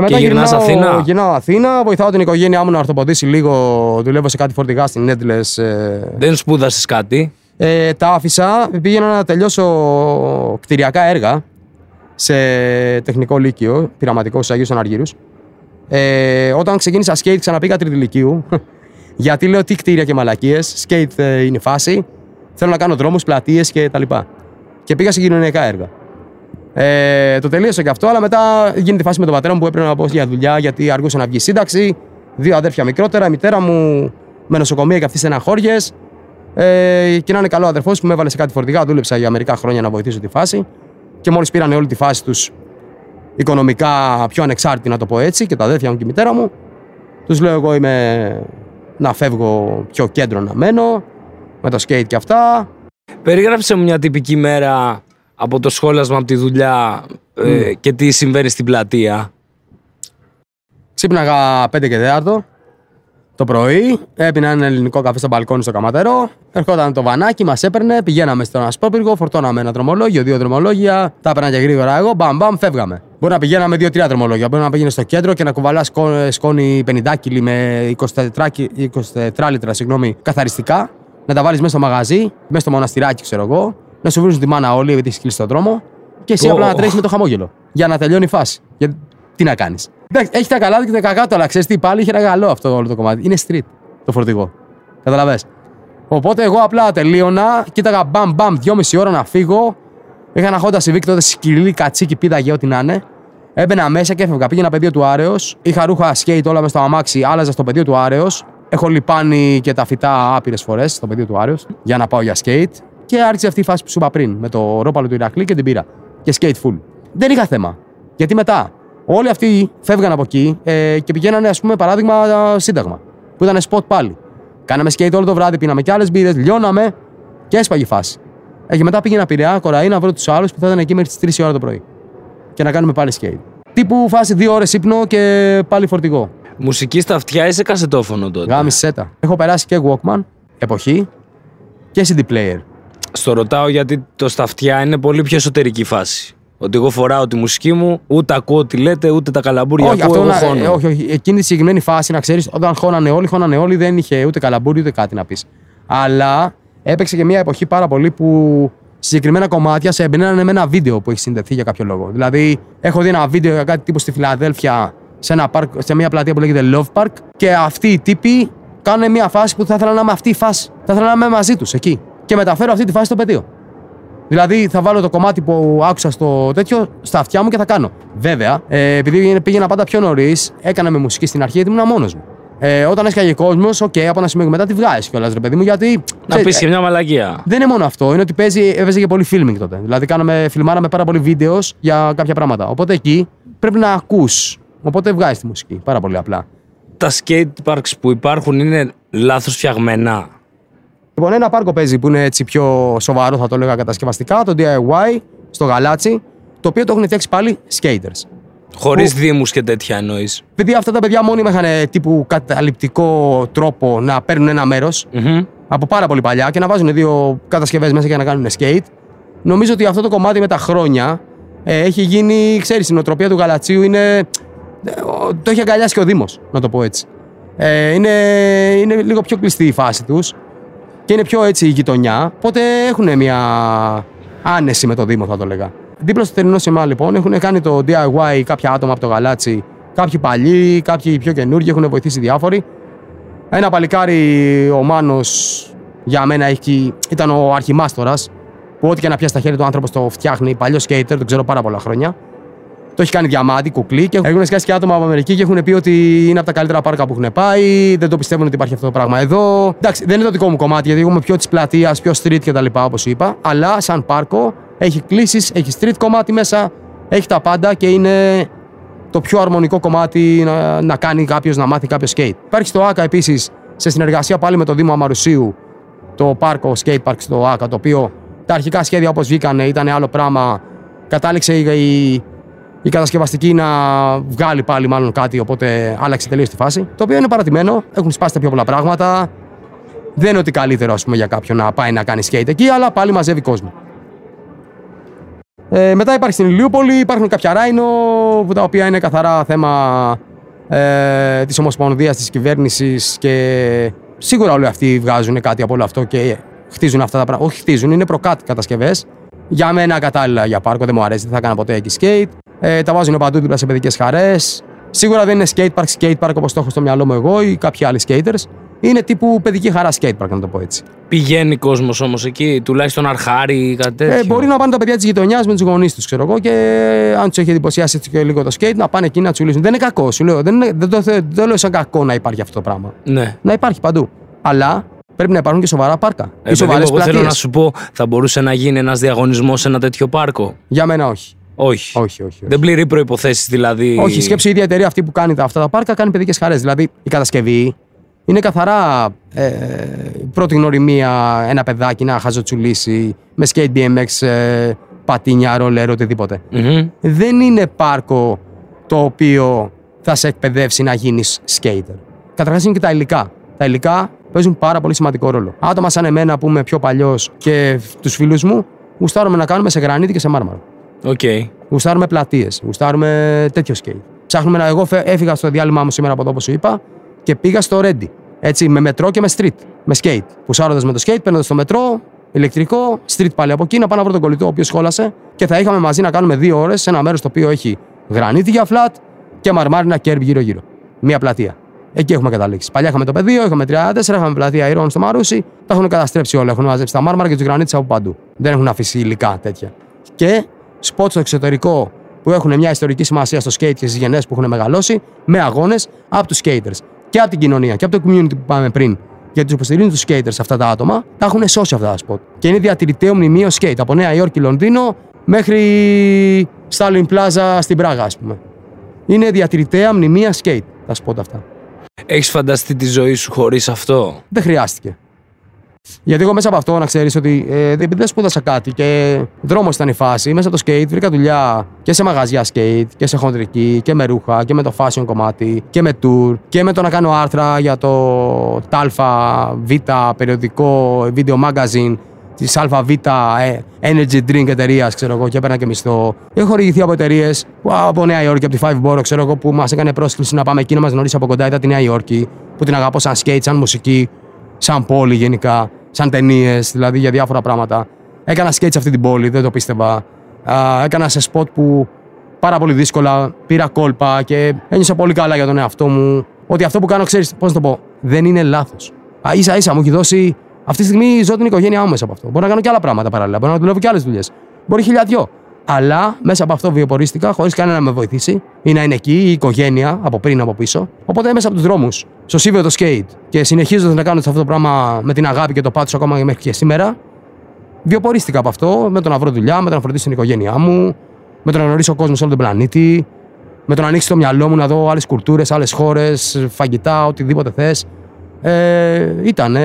Μετά Και γυρνάς γυρνάω, Αθήνα; Γυρνάω Αθήνα, βοηθάω την οικογένειά μου να ορθοποδήσει λίγο. Δουλεύω σε κάτι φορτηγά στην Νέντλες. Ε, δεν σπούδασες κάτι; ε, τα άφησα, πήγαινα να τελειώσω κτηριακά έργα σε τεχνικό λύκειο, πειραματικό στους Αγίους Αναργύρους. Ε, όταν ξεκίνησα skate, ξαναπήγα τρίτη λυκείου. γιατί λέω τι κτίρια και μαλακίες. Skate ε, είναι η φάση. Θέλω να κάνω δρόμους, πλατείες και τα λοιπά. Και πήγα σε κοινωνικά έργα. Ε, το τελείωσα και αυτό, αλλά μετά γίνεται η φάση με τον πατέρα μου που έπρεπε να πάω για δουλειά γιατί αργούσε να βγει σύνταξη. Δύο αδέρφια μικρότερα, η μητέρα μου με νοσοκομεία και αυτή στεναχώριες. Ε, και να είναι καλό ο αδερφός που με έβαλε σε κάτι φορτηγά. Δούλεψα για μερικά χρόνια να βοηθήσω τη φάση. Και μόλις πήραν όλη τη φάση τους οικονομικά πιο ανεξάρτητη, να το πω έτσι, και τα αδέρφια μου και η μητέρα μου, τους λέω εγώ είμαι να φεύγω πιο κέντρο να μένω, με το skate και αυτά. Περιγράψε μου μια τυπική μέρα από το σχόλασμα από τη δουλειά ε, και τι συμβαίνει στην πλατεία. Ξύπναγα 5 και 4 το πρωί, έπινα ένα ελληνικό καφέ στο μπαλκόνι στο καματερό. Ερχόταν το βανάκι, μας έπαιρνε, πηγαίναμε στον Ασπρόπυργο, φορτώναμε ένα δρομολόγιο, δύο δρομολόγια, τα έπαιρνα και γρήγορα εγώ, μπαμ μπαμ, φεύγαμε. Μπορεί να πηγαίναμε δύο-τρία δρομολόγια. Μπορεί να πήγαινε στο κέντρο και να κουβαλάς σκόνη 50 κιλί με 24, κι- 24 λίτρα συγγνώμη, καθαριστικά, να τα βάλεις μέσα στο μαγαζί, μέσα στο μοναστηράκι, ξέρω εγώ, να σου βρίζουν τη μάνα όλοι επειδή έχεις κλείσει τον δρόμο και εσύ Πω. απλά να τρέχεις με το χαμόγελο για να τελειώνει η φάση. Για... Τι να κάνεις. Έχει τα καλά του και τα κακά του, αλλά ξέρεις τι, πάλι είχε ένα καλό αυτό όλο το κομμάτι. Είναι street το φορτηγό. Καταλαβες. Οπότε εγώ απλά τελείωνα, κοίταγα μπαμ μπαμ, δυόμιση ώρα να φύγω. Είχα ένα Honda Civic τότε σκυλί, κατσίκι, πίδαγε ό,τι να είναι. Έμπαινα μέσα και έφευγα. Πήγαινα πεδίο του Άρεος. Είχα ρούχα skate όλα μέσα στο αμάξι, άλλαζα στο πεδίο του Άρεος. Έχω λιπάνει και τα φυτά άπειρες φορές στο πεδίο του Άρεος για να πάω για skate. Και άρχισε αυτή η φάση που σου είπα πριν, με το ρόπαλο του Ηρακλή και την πήρα. Και skate full. Δεν είχα θέμα. Γιατί μετά όλοι αυτοί φεύγαν από εκεί ε, και πηγαίνανε, ας πούμε, παράδειγμα, σύνταγμα. Που ήταν spot πάλι. Κάναμε skate όλο το βράδυ, πίναμε κι άλλες μπύρες, λιώναμε και έσπαγε η φάση. Ε, και μετά πήγαινα πειραιά, κοραή να βρω τους άλλους που θα ήταν εκεί μέχρι τις 3 η ώρα το πρωί. Και να κάνουμε πάλι skate. Τύπου φάση δύο ώρες ύπνο και πάλι φορτηγό. Μουσική στα αυτιά ή σε κασετόφωνο τότε; Γάμι σέτα. Έχω περάσει και Walkman, εποχή, και CD player. Στο ρωτάω γιατί το στα αυτιά είναι πολύ πιο εσωτερική φάση. Ότι εγώ φοράω τη μουσική μου, ούτε ακούω τι λέτε, ούτε τα καλαμπούρια όχι, ακούω, αυτό εγώ να- χώνω. ε, όχι, όχι. Εκείνη τη συγκεκριμένη φάση να ξέρεις, όταν χώνανε όλοι, χώνανε όλοι, δεν είχε ούτε καλαμπούρι ούτε κάτι να πεις. Αλλά έπαιξε και μια εποχή πάρα πολύ που συγκεκριμένα κομμάτια σε εμπνέανε με ένα βίντεο που έχει συνδεθεί για κάποιο λόγο. Δηλαδή, έχω δει ένα βίντεο για κάτι τύπου στη Φιλαδέλφια σε, ένα πάρκ, σε μια πλατεία που λέγεται Love Park και αυτοί οι τύποι κάνουν μια φάση που θα ήθελα να είμαι αυτή η φάση. Θα ήθελα να είμαι μαζί τους εκεί. Και μεταφέρω αυτή τη φάση στο πεδίο. Δηλαδή θα βάλω το κομμάτι που άκουσα στο τέτοιο στα αυτιά μου και θα κάνω. Βέβαια, ε, επειδή πήγαινα- πήγαινα πάντα πιο νωρίς, έκανα με μουσική στην αρχή γιατί ήμουν μόνος μου. Ε, όταν έσκαγε κόσμος, οκ, από ένα σημείο και μετά τη βγάζει κιόλας, ρε παιδί μου, γιατί. Να ξέρεις, πεις και μια μαλακία. δεν είναι μόνο αυτό, είναι ότι παίζει, έπαιζε και πολύ filming τότε. Δηλαδή, κάναμε, φιλμάραμε πάρα πολύ videos για κάποια πράγματα. Οπότε εκεί πρέπει να ακούς. Οπότε βγάζει τη μουσική. Πάρα πολύ απλά. Τα skate parks που υπάρχουν είναι λάθος φτιαγμένα; Λοιπόν, ένα πάρκο παίζει που είναι έτσι πιο σοβαρό, θα το έλεγα κατασκευαστικά, το DIY στο Γαλάτσι, το οποίο το έχουν φτιάξει πάλι skaters. Χωρίς Που- δήμους και τέτοια εννοείς. Επειδή αυτά τα παιδιά μόνιμα είχαν τύπου καταληπτικό τρόπο να παίρνουν ένα μέρος από πάρα πολύ παλιά και να βάζουν δύο κατασκευές μέσα για να κάνουν skate, νομίζω ότι αυτό το κομμάτι με τα χρόνια ε, έχει γίνει, ξέρεις, η νοοτροπία του γαλατσίου είναι. ε, ο- Το έχει αγκαλιάσει και ο Δήμος, να το πω έτσι. Ε, είναι, είναι λίγο πιο κλειστή η φάση τους και είναι πιο έτσι η γειτονιά. Οπότε έχουν μια άνεση με το Δήμο, θα το λέγα. Δίπλα στο θερινό σημά, λοιπόν, έχουν κάνει το DIY κάποια άτομα από το γαλάτσι. Κάποιοι παλιοί, κάποιοι πιο καινούργοι, έχουν βοηθήσει διάφοροι. Ένα παλικάρι, ο Μάνος, για μένα έχει, ήταν ο αρχιμάστορας, που ό,τι και να πιάσει στα χέρια του άνθρωπος το φτιάχνει. Παλιό skater, τον ξέρω πάρα πολλά χρόνια. Το έχει κάνει διαμάτι, κουκλί και έχουν σκάσει και άτομα από Αμερική και έχουν πει ότι είναι από τα καλύτερα πάρκα που έχουν πάει. Δεν το πιστεύουν ότι υπάρχει αυτό το πράγμα εδώ. Εντάξει, δεν είναι το δικό μου κομμάτι γιατί εγώ είμαι πιο της πλατείας, πιο street κτλ. όπως είπα. Αλλά σαν πάρκο έχει κλήσεις, έχει street κομμάτι μέσα, έχει τα πάντα και είναι το πιο αρμονικό κομμάτι να, να κάνει κάποιος να μάθει κάποιος skate. Υπάρχει στο ΑΚΑ επίσης σε συνεργασία πάλι με το Δήμο Αμαρουσίου το πάρκο skate park στο ΑΚΑ το οποίο τα αρχικά σχέδια όπως βγήκαν ήταν άλλο πράγμα. Κατάληξε η, η, η κατασκευαστική να βγάλει πάλι μάλλον κάτι, οπότε άλλαξε τελείως τη φάση. Το οποίο είναι παρατημένο, έχουν σπάσει τα πιο πολλά πράγματα. Δεν είναι ότι καλύτερο ας πούμε, για κάποιον να πάει να κάνει skate εκεί, αλλά πάλι μαζεύει κόσμο. Ε, μετά υπάρχει στην Ηλιούπολη, υπάρχουν κάποια ράινο, που τα οποία είναι καθαρά θέμα ε, της Ομοσπονδίας, της κυβέρνησης και σίγουρα όλοι αυτοί βγάζουν κάτι από όλο αυτό και χτίζουν αυτά τα πράγματα. Όχι χτίζουν, είναι προκάτ κατασκευές. Για μένα κατάλληλα για πάρκο, δεν μου αρέσει, δεν θα έκανα ποτέ εκεί skate. Ε, τα βάζουν παντού δίπλα σε παιδικές χαρές. Σίγουρα δεν είναι skate park, skate park όπως το έχω στο μυαλό μου εγώ ή κάποιοι άλλοι skaters. Είναι τύπου παιδική χαρά skate park, να το πω έτσι. Πηγαίνει κόσμος όμως εκεί, τουλάχιστον αρχάρι ή κάτι τέτοιο. Ε, μπορεί να πάνε τα παιδιά της γειτονιάς με τους γονείς τους, ξέρω εγώ, και αν τους έχει εντυπωσιάσει έτσι και λίγο το skate, να πάνε εκεί να τσουλήσουν. Δεν είναι κακό, σου λέω. Δεν, είναι, δεν, το, θε- δεν το λέω σαν κακό να υπάρχει αυτό το πράγμα. Ναι. Να υπάρχει παντού. Αλλά πρέπει να υπάρχουν και σοβαρά πάρκα. Ε, ή παιδί μου, σοβαρές εγώ θέλω πλατείες. να σου πω, θα μπορούσε να γίνει ένας διαγωνισμός σε ένα τέτοιο πάρκο; Για μένα όχι. Όχι. Όχι, όχι. όχι. Δεν πληρεί προποθέσει δηλαδή. Όχι, σκέψη η ίδια εταιρεία αυτή που κάνει τα, αυτά τα πάρκα κάνει παιδικές χαρές. Δηλαδή η κατασκευή είναι καθαρά ε, πρώτη γνωριμία ένα παιδάκι να χαζοτσουλήσει με skate BMX, ε, πατίνια, ρολέρ, οτιδήποτε. Μμμ. δεν είναι πάρκο το οποίο θα σε εκπαιδεύσει να γίνεις skater. Καταρχάς είναι και τα υλικά. Τα υλικά παίζουν πάρα πολύ σημαντικό ρόλο. Άτομα σαν εμένα που είμαι πιο παλιός και τους φίλους μου, γουστάρουμε να κάνουμε σε γρανίτη και σε μάρμαρο. Οκ. Γουστάρουμε πλατείες, γουστάρουμε τέτοιο skate. Ψάχνουμε να. Εγώ φε- έφυγα στο διάλειμμα μου σήμερα από εδώ, όπως σου είπα, και πήγα στο Ρέντι. Έτσι, με μετρό και με street. Με skate. Πουσάροντας με το skate, παίρνοντας το μετρό, ηλεκτρικό, street πάλι από εκεί, να πάω να βρω τον κολλητό, ο οποίος σχόλασε και θα είχαμε μαζί να κάνουμε δύο ώρες σε ένα μέρος το οποίο έχει γρανίτη για flat και μαρμάρινα κέρβ γύρω-γύρω. Μία πλατεία. Εκεί έχουμε καταλήξει. Παλιά είχαμε το πεδίο, είχαμε 34, είχαμε πλατεία Ηρών στο Μαρούσι. Τα έχουν καταστρέψει όλα. Έχουν μαζέψει τα μάρμαρα και τους γρανίτες από παντού. Δεν έχουν αφήσει υλικά τέτοια. Και σποτ στο εξωτερικό που έχουν μια ιστορική σημασία στο skate και στις γενιές που έχουν μεγαλώσει με αγώνες από τους skaters και από την κοινωνία και από το community που πάμε πριν. Γιατί τους υποστηρίζουν τους skaters αυτά τα άτομα, τα έχουν σώσει αυτά τα σποτ. Και είναι διατηρητέο μνημείο skate από Νέα Υόρκη, Λονδίνο μέχρι Stalin Plaza στην Πράγα, ας πούμε. Είναι διατηρητέα μνημεία skate τα σποτ αυτά. Έχεις φανταστεί τη ζωή σου χωρίς αυτό; Δεν χρειάστηκε. Γιατί εγώ μέσα από αυτό να ξέρεις ότι ε, επειδή δεν σπούδασα κάτι και δρόμος ήταν η φάση, μέσα από το skate βρήκα δουλειά και σε μαγαζιά skate και σε χοντρική και με ρούχα και με το fashion κομμάτι και με tour και με το να κάνω άρθρα για το ΤΑΛΦΑ, Β, περιοδικό, video magazine, της ΑΒ ε, Energy Drink εταιρείας, ξέρω εγώ, και έπαιρνα και μισθό. Έχω χορηγηθεί από εταιρείες από Νέα Υόρκη, από τη Five Borough, ξέρω εγώ, που μας έκανε πρόσκληση να πάμε εκεί να μας γνωρίσει από κοντά. Ήταν τη Νέα Υόρκη, που την αγαπώ σαν skate, σαν μουσική, σαν πόλη γενικά, σαν ταινίες, δηλαδή για διάφορα πράγματα. Έκανα skate σε αυτή την πόλη, δεν το πίστευα. Α, έκανα σε spot που πάρα πολύ δύσκολα πήρα κόλπα και ένιωσα πολύ καλά για τον εαυτό μου. Ότι αυτό που κάνω, ξέρεις, πώς να το πω, δεν είναι λάθος. σα ίσα μου έχει δώσει. Αυτή τη στιγμή ζω την οικογένειά μου μέσα από αυτό. Μπορώ να κάνω και άλλα πράγματα παράλληλα. Μπορώ να δουλεύω και άλλες δουλειές. Μπορεί χιλιαδιό. Αλλά μέσα από αυτό βιοπορίστηκα χωρίς κανένα να με βοηθήσει ή να είναι εκεί η οικογένεια από πριν από πίσω. Οπότε μέσα από τους δρόμους, στο σύμβιο το skate και συνεχίζοντας να κάνω αυτό το πράγμα με την αγάπη και το πάθος ακόμα μέχρι και σήμερα, βιοπορίστηκα από αυτό με το να βρω δουλειά, με το να φροντίσω την οικογένειά μου, με το να γνωρίσω κόσμο σε όλο τον πλανήτη, με το να ανοίξει το μυαλό μου να δω άλλες κουλτούρες, άλλες χώρες, φαγητά, οτιδήποτε θες. Ε, ήταν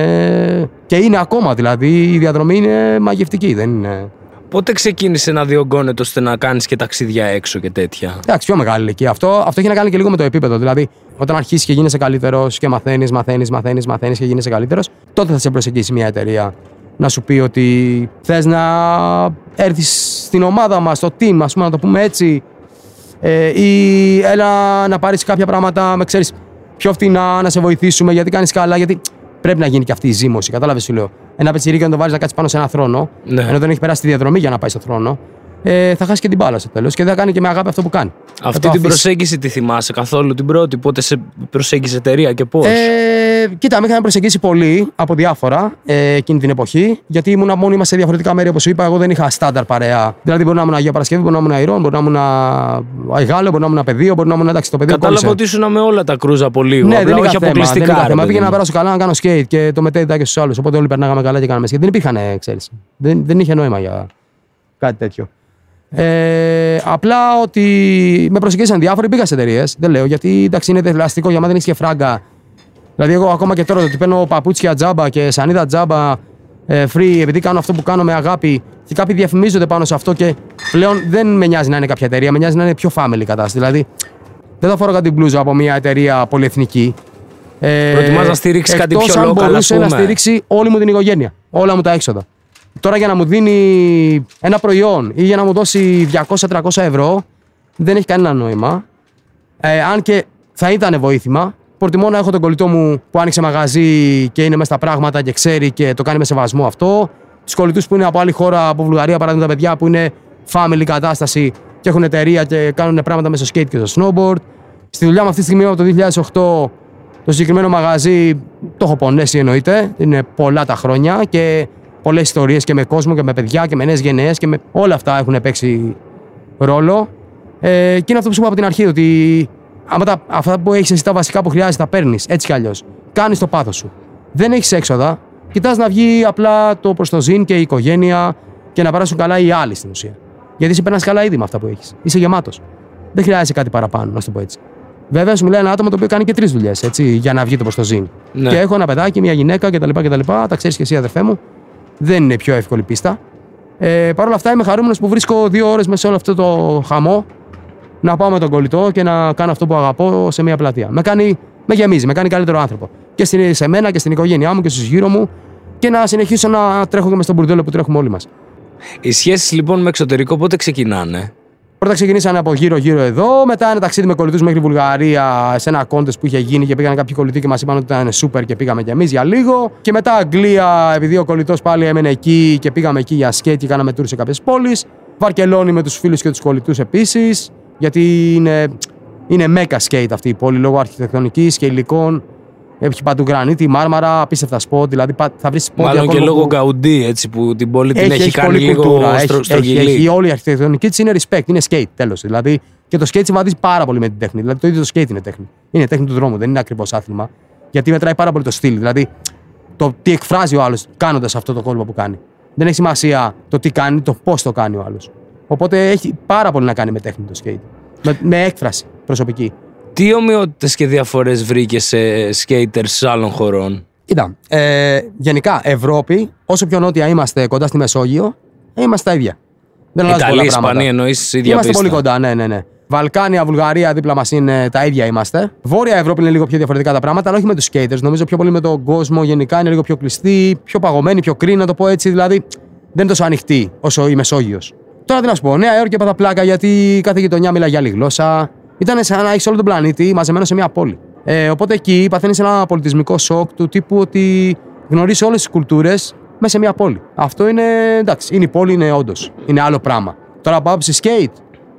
και είναι ακόμα δηλαδή. Η διαδρομή είναι μαγευτική, δεν είναι. Πότε ξεκίνησε να διωγγώνεται ώστε να κάνεις και ταξίδια έξω και τέτοια; Εντάξει, πιο μεγάλη ηλικία. Αυτό, αυτό έχει να κάνει και λίγο με το επίπεδο. Δηλαδή, όταν αρχίσεις και γίνεσαι καλύτερος και μαθαίνεις, μαθαίνεις, μαθαίνεις, μαθαίνεις και γίνεσαι καλύτερος, τότε θα σε προσεγγίσει μια εταιρεία να σου πει ότι θες να έρθεις στην ομάδα μας, στο team, ας πούμε, να το πούμε έτσι, ε, ή έλα να πάρεις κάποια πράγματα, με ξέρεις πιο φτηνά, να σε βοηθήσουμε γιατί κάνεις καλά. Γιατί πρέπει να γίνει και αυτή η ζήμωση. Κατάλαβες, σου λέω. Ένα πετσυρίκι να το βάλει να κάτσεις πάνω σε ένα θρόνο, ναι. ενώ δεν έχει περάσει τη διαδρομή για να πάει στο θρόνο, ε, θα χάσει και την μπάλα στο τέλος και δεν θα κάνει και με αγάπη αυτό που κάνει. Αυτή την προσέγγιση τη θυμάσαι καθόλου την πρώτη, πότε σε προσέγγισε εταιρεία και πώς; Ε, κοίτα, με είχαν προσεγγίσει πολύ από διάφορα ε, εκείνη την εποχή, γιατί ήμουν μόνιμα σε διαφορετικά μέρη όπως είπα. Εγώ δεν είχα στάνταρ παρέα. Δηλαδή, μπορεί να ήμουν Αγία Παρασκευή, μπορεί να ήμουν Αϊρών, μπορεί να ήμουν Αγάλο, μπορεί να ήμουν Παιδείο, μπορεί να ήμουν εντάξει το παιδί. Κατάλαβα ότι ήσουν με όλα τα κρούζα από λίγο. Ναι, δεν είχα αποκλειστικά. Δεν είχα θέμα. Πήγαινα να περάσω καλά να κάνω skate και το μετέδιδα και στους άλλους. Οπότε όλοι περνάγαμε καλά και κάναμε skate. Δεν υπήρχαν, ξέρεις. Δεν, δεν είχε νόημα για κάτι τέτοιο. Ε, απλά ότι με προσεγγίσαν διάφοροι, πήγα σε εταιρείες. Δεν λέω γιατί εντάξει είναι δελαστικό για μένα δεν είχε φράγκα. Δηλαδή, εγώ ακόμα και τώρα ότι παίρνω παπούτσια τζάμπα και σανίδα τζάμπα ε, free επειδή κάνω αυτό που κάνω με αγάπη και κάποιοι διαφημίζονται πάνω σε αυτό και πλέον δεν με νοιάζει να είναι κάποια εταιρεία, με νοιάζει να είναι πιο family κατάσταση. Δηλαδή, δεν θα φορώ κάτι μπλούζα από μια εταιρεία πολυεθνική. Ε, Προτιμάς να στηρίξεις κάτι πιο local, αν μπορούσε να στηρίξει όλη μου την οικογένεια, όλα μου τα έξοδα. Τώρα για να μου δίνει ένα προϊόν ή για να μου δώσει 200-300 ευρώ δεν έχει κανένα νόημα. Ε, αν και θα ήταν βοήθημα, προτιμώ να έχω τον κολλητό μου που άνοιξε μαγαζί και είναι μέσα στα πράγματα και ξέρει και το κάνει με σεβασμό αυτό. Τους κολλητούς που είναι από άλλη χώρα, από Βουλγαρία, παράδειγμα, τα παιδιά που είναι family κατάσταση και έχουν εταιρεία και κάνουν πράγματα μέσα στο skate και στο snowboard. Στη δουλειά μου αυτή τη στιγμή από το 2008 το συγκεκριμένο μαγαζί το έχω πονέσει εννοείται. Είναι πολλά τα χρόνια και πολλές ιστορίες και με κόσμο και με παιδιά και με νέες γενναίες και με όλα αυτά έχουν παίξει ρόλο. Ε, και είναι αυτό που σου είπα από την αρχή, ότι άμα τα, αυτά που έχεις εσύ τα βασικά που χρειάζεται τα παίρνεις έτσι κι αλλιώς. Κάνεις το πάθος σου. Δεν έχεις έξοδα. Κοιτάς να βγει απλά το προς το ζήν και η οικογένεια και να περάσουν καλά οι άλλοι στην ουσία. Γιατί εσύ περνάς καλά ήδη με αυτά που έχεις. Είσαι γεμάτος. Δεν χρειάζεται κάτι παραπάνω, να σου το πω έτσι. Βέβαια, σου μιλάει ένα άτομο το οποίο κάνει και τρεις δουλειές για να βγει το προς το ζήν. Ναι. Και έχω ένα παιδάκι, μια γυναίκα κτλ. Τα ξέρεις και εσύ, αδερφέ μου δεν είναι πιο εύκολη πίστα. Ε, Παρ' όλα αυτά είμαι χαρούμενος που βρίσκω δύο ώρες μέσα σε όλο αυτό το χαμό να πάω με τον κολλητό και να κάνω αυτό που αγαπώ σε μια πλατεία. Με, κάνει, με γεμίζει, με κάνει καλύτερο άνθρωπο. Και σε μένα και στην οικογένειά μου και στους γύρω μου και να συνεχίσω να τρέχω και με στον μπουρδέλο που τρέχουμε όλοι μας. Οι σχέσεις λοιπόν με εξωτερικό πότε ξεκινάνε; Πρώτα ξεκινήσανε από γύρω-γύρω εδώ. Μετά ένα ταξίδι με κολλητούς μέχρι Βουλγαρία σε ένα κόντε που είχε γίνει και πήγαν κάποιοι κολλητοί και μας είπαν ότι ήταν σούπερ και πήγαμε κι εμείς για λίγο. Και μετά Αγγλία, επειδή ο κολλητός πάλι έμενε εκεί και πήγαμε εκεί για σκέτ και κάναμε τουρ σε κάποιες πόλεις. Βαρκελόνη με τους φίλους και τους κολλητούς επίσης. Γιατί είναι, είναι μέκα skate αυτή η πόλη λόγω αρχιτεκτονικής και υλικών. Έχει παντού γρανίτη, μάρμαρα, απίστευτα σποτ. Δηλαδή θα βρεις σποτ. Μάλλον και λόγω Γκαουντί, έτσι που την πόλη την έχει, έχει κάνει λίγο στρο, έχει, έχει, έχει, όλη η αρχιτεκτονική της είναι respect, είναι skate τέλος. Δηλαδή και το skate συμβαδίζει πάρα πολύ με την τέχνη. Δηλαδή το ίδιο το skate είναι τέχνη. Είναι τέχνη του δρόμου, δεν είναι ακριβώς άθλημα. Γιατί μετράει πάρα πολύ το στυλ. Δηλαδή το τι εκφράζει ο άλλος κάνοντας αυτό το κόλπο που κάνει. Δεν έχει σημασία το τι κάνει, το πώς το κάνει ο άλλος. Οπότε έχει πάρα πολύ να κάνει με τέχνη το skate. Με, με έκφραση προσωπική. Τι ομοιότητες και διαφορές βρήκε σε skaters άλλων χωρών; Κοίτα, ε, γενικά Ευρώπη, όσο πιο νότια είμαστε κοντά στη Μεσόγειο, είμαστε τα ίδια. Δεν Ιταλία, Ισπανία εννοείς ίδια Είμαστε πολύ κοντά, ναι, ναι, ναι. Βαλκάνια, Βουλγαρία, δίπλα μας είναι τα ίδια είμαστε. Βόρεια Ευρώπη είναι λίγο πιο διαφορετικά τα πράγματα, αλλά όχι με τους skaters. Νομίζω πιο πολύ με τον κόσμο γενικά είναι λίγο πιο κλειστή, πιο παγωμένη, πιο κρίνη, να το πω έτσι. Δηλαδή δεν είναι τόσο ανοιχτή όσο η Μεσόγειος. Τώρα τι να σου πω, Νέα Υόρκη έπαθα πλάκα γιατί κάθε γειτονιά μιλάει για άλλη γλώσσα. Ήταν σαν να έχεις όλο τον πλανήτη μαζεμένο σε μια πόλη. Ε, οπότε εκεί παθαίνεις ένα πολιτισμικό σοκ του τύπου ότι γνωρίζεις όλες τις κουλτούρες μέσα σε μια πόλη. Αυτό είναι εντάξει, είναι η πόλη, είναι όντως. Είναι άλλο πράγμα. Τώρα από άποψη skate,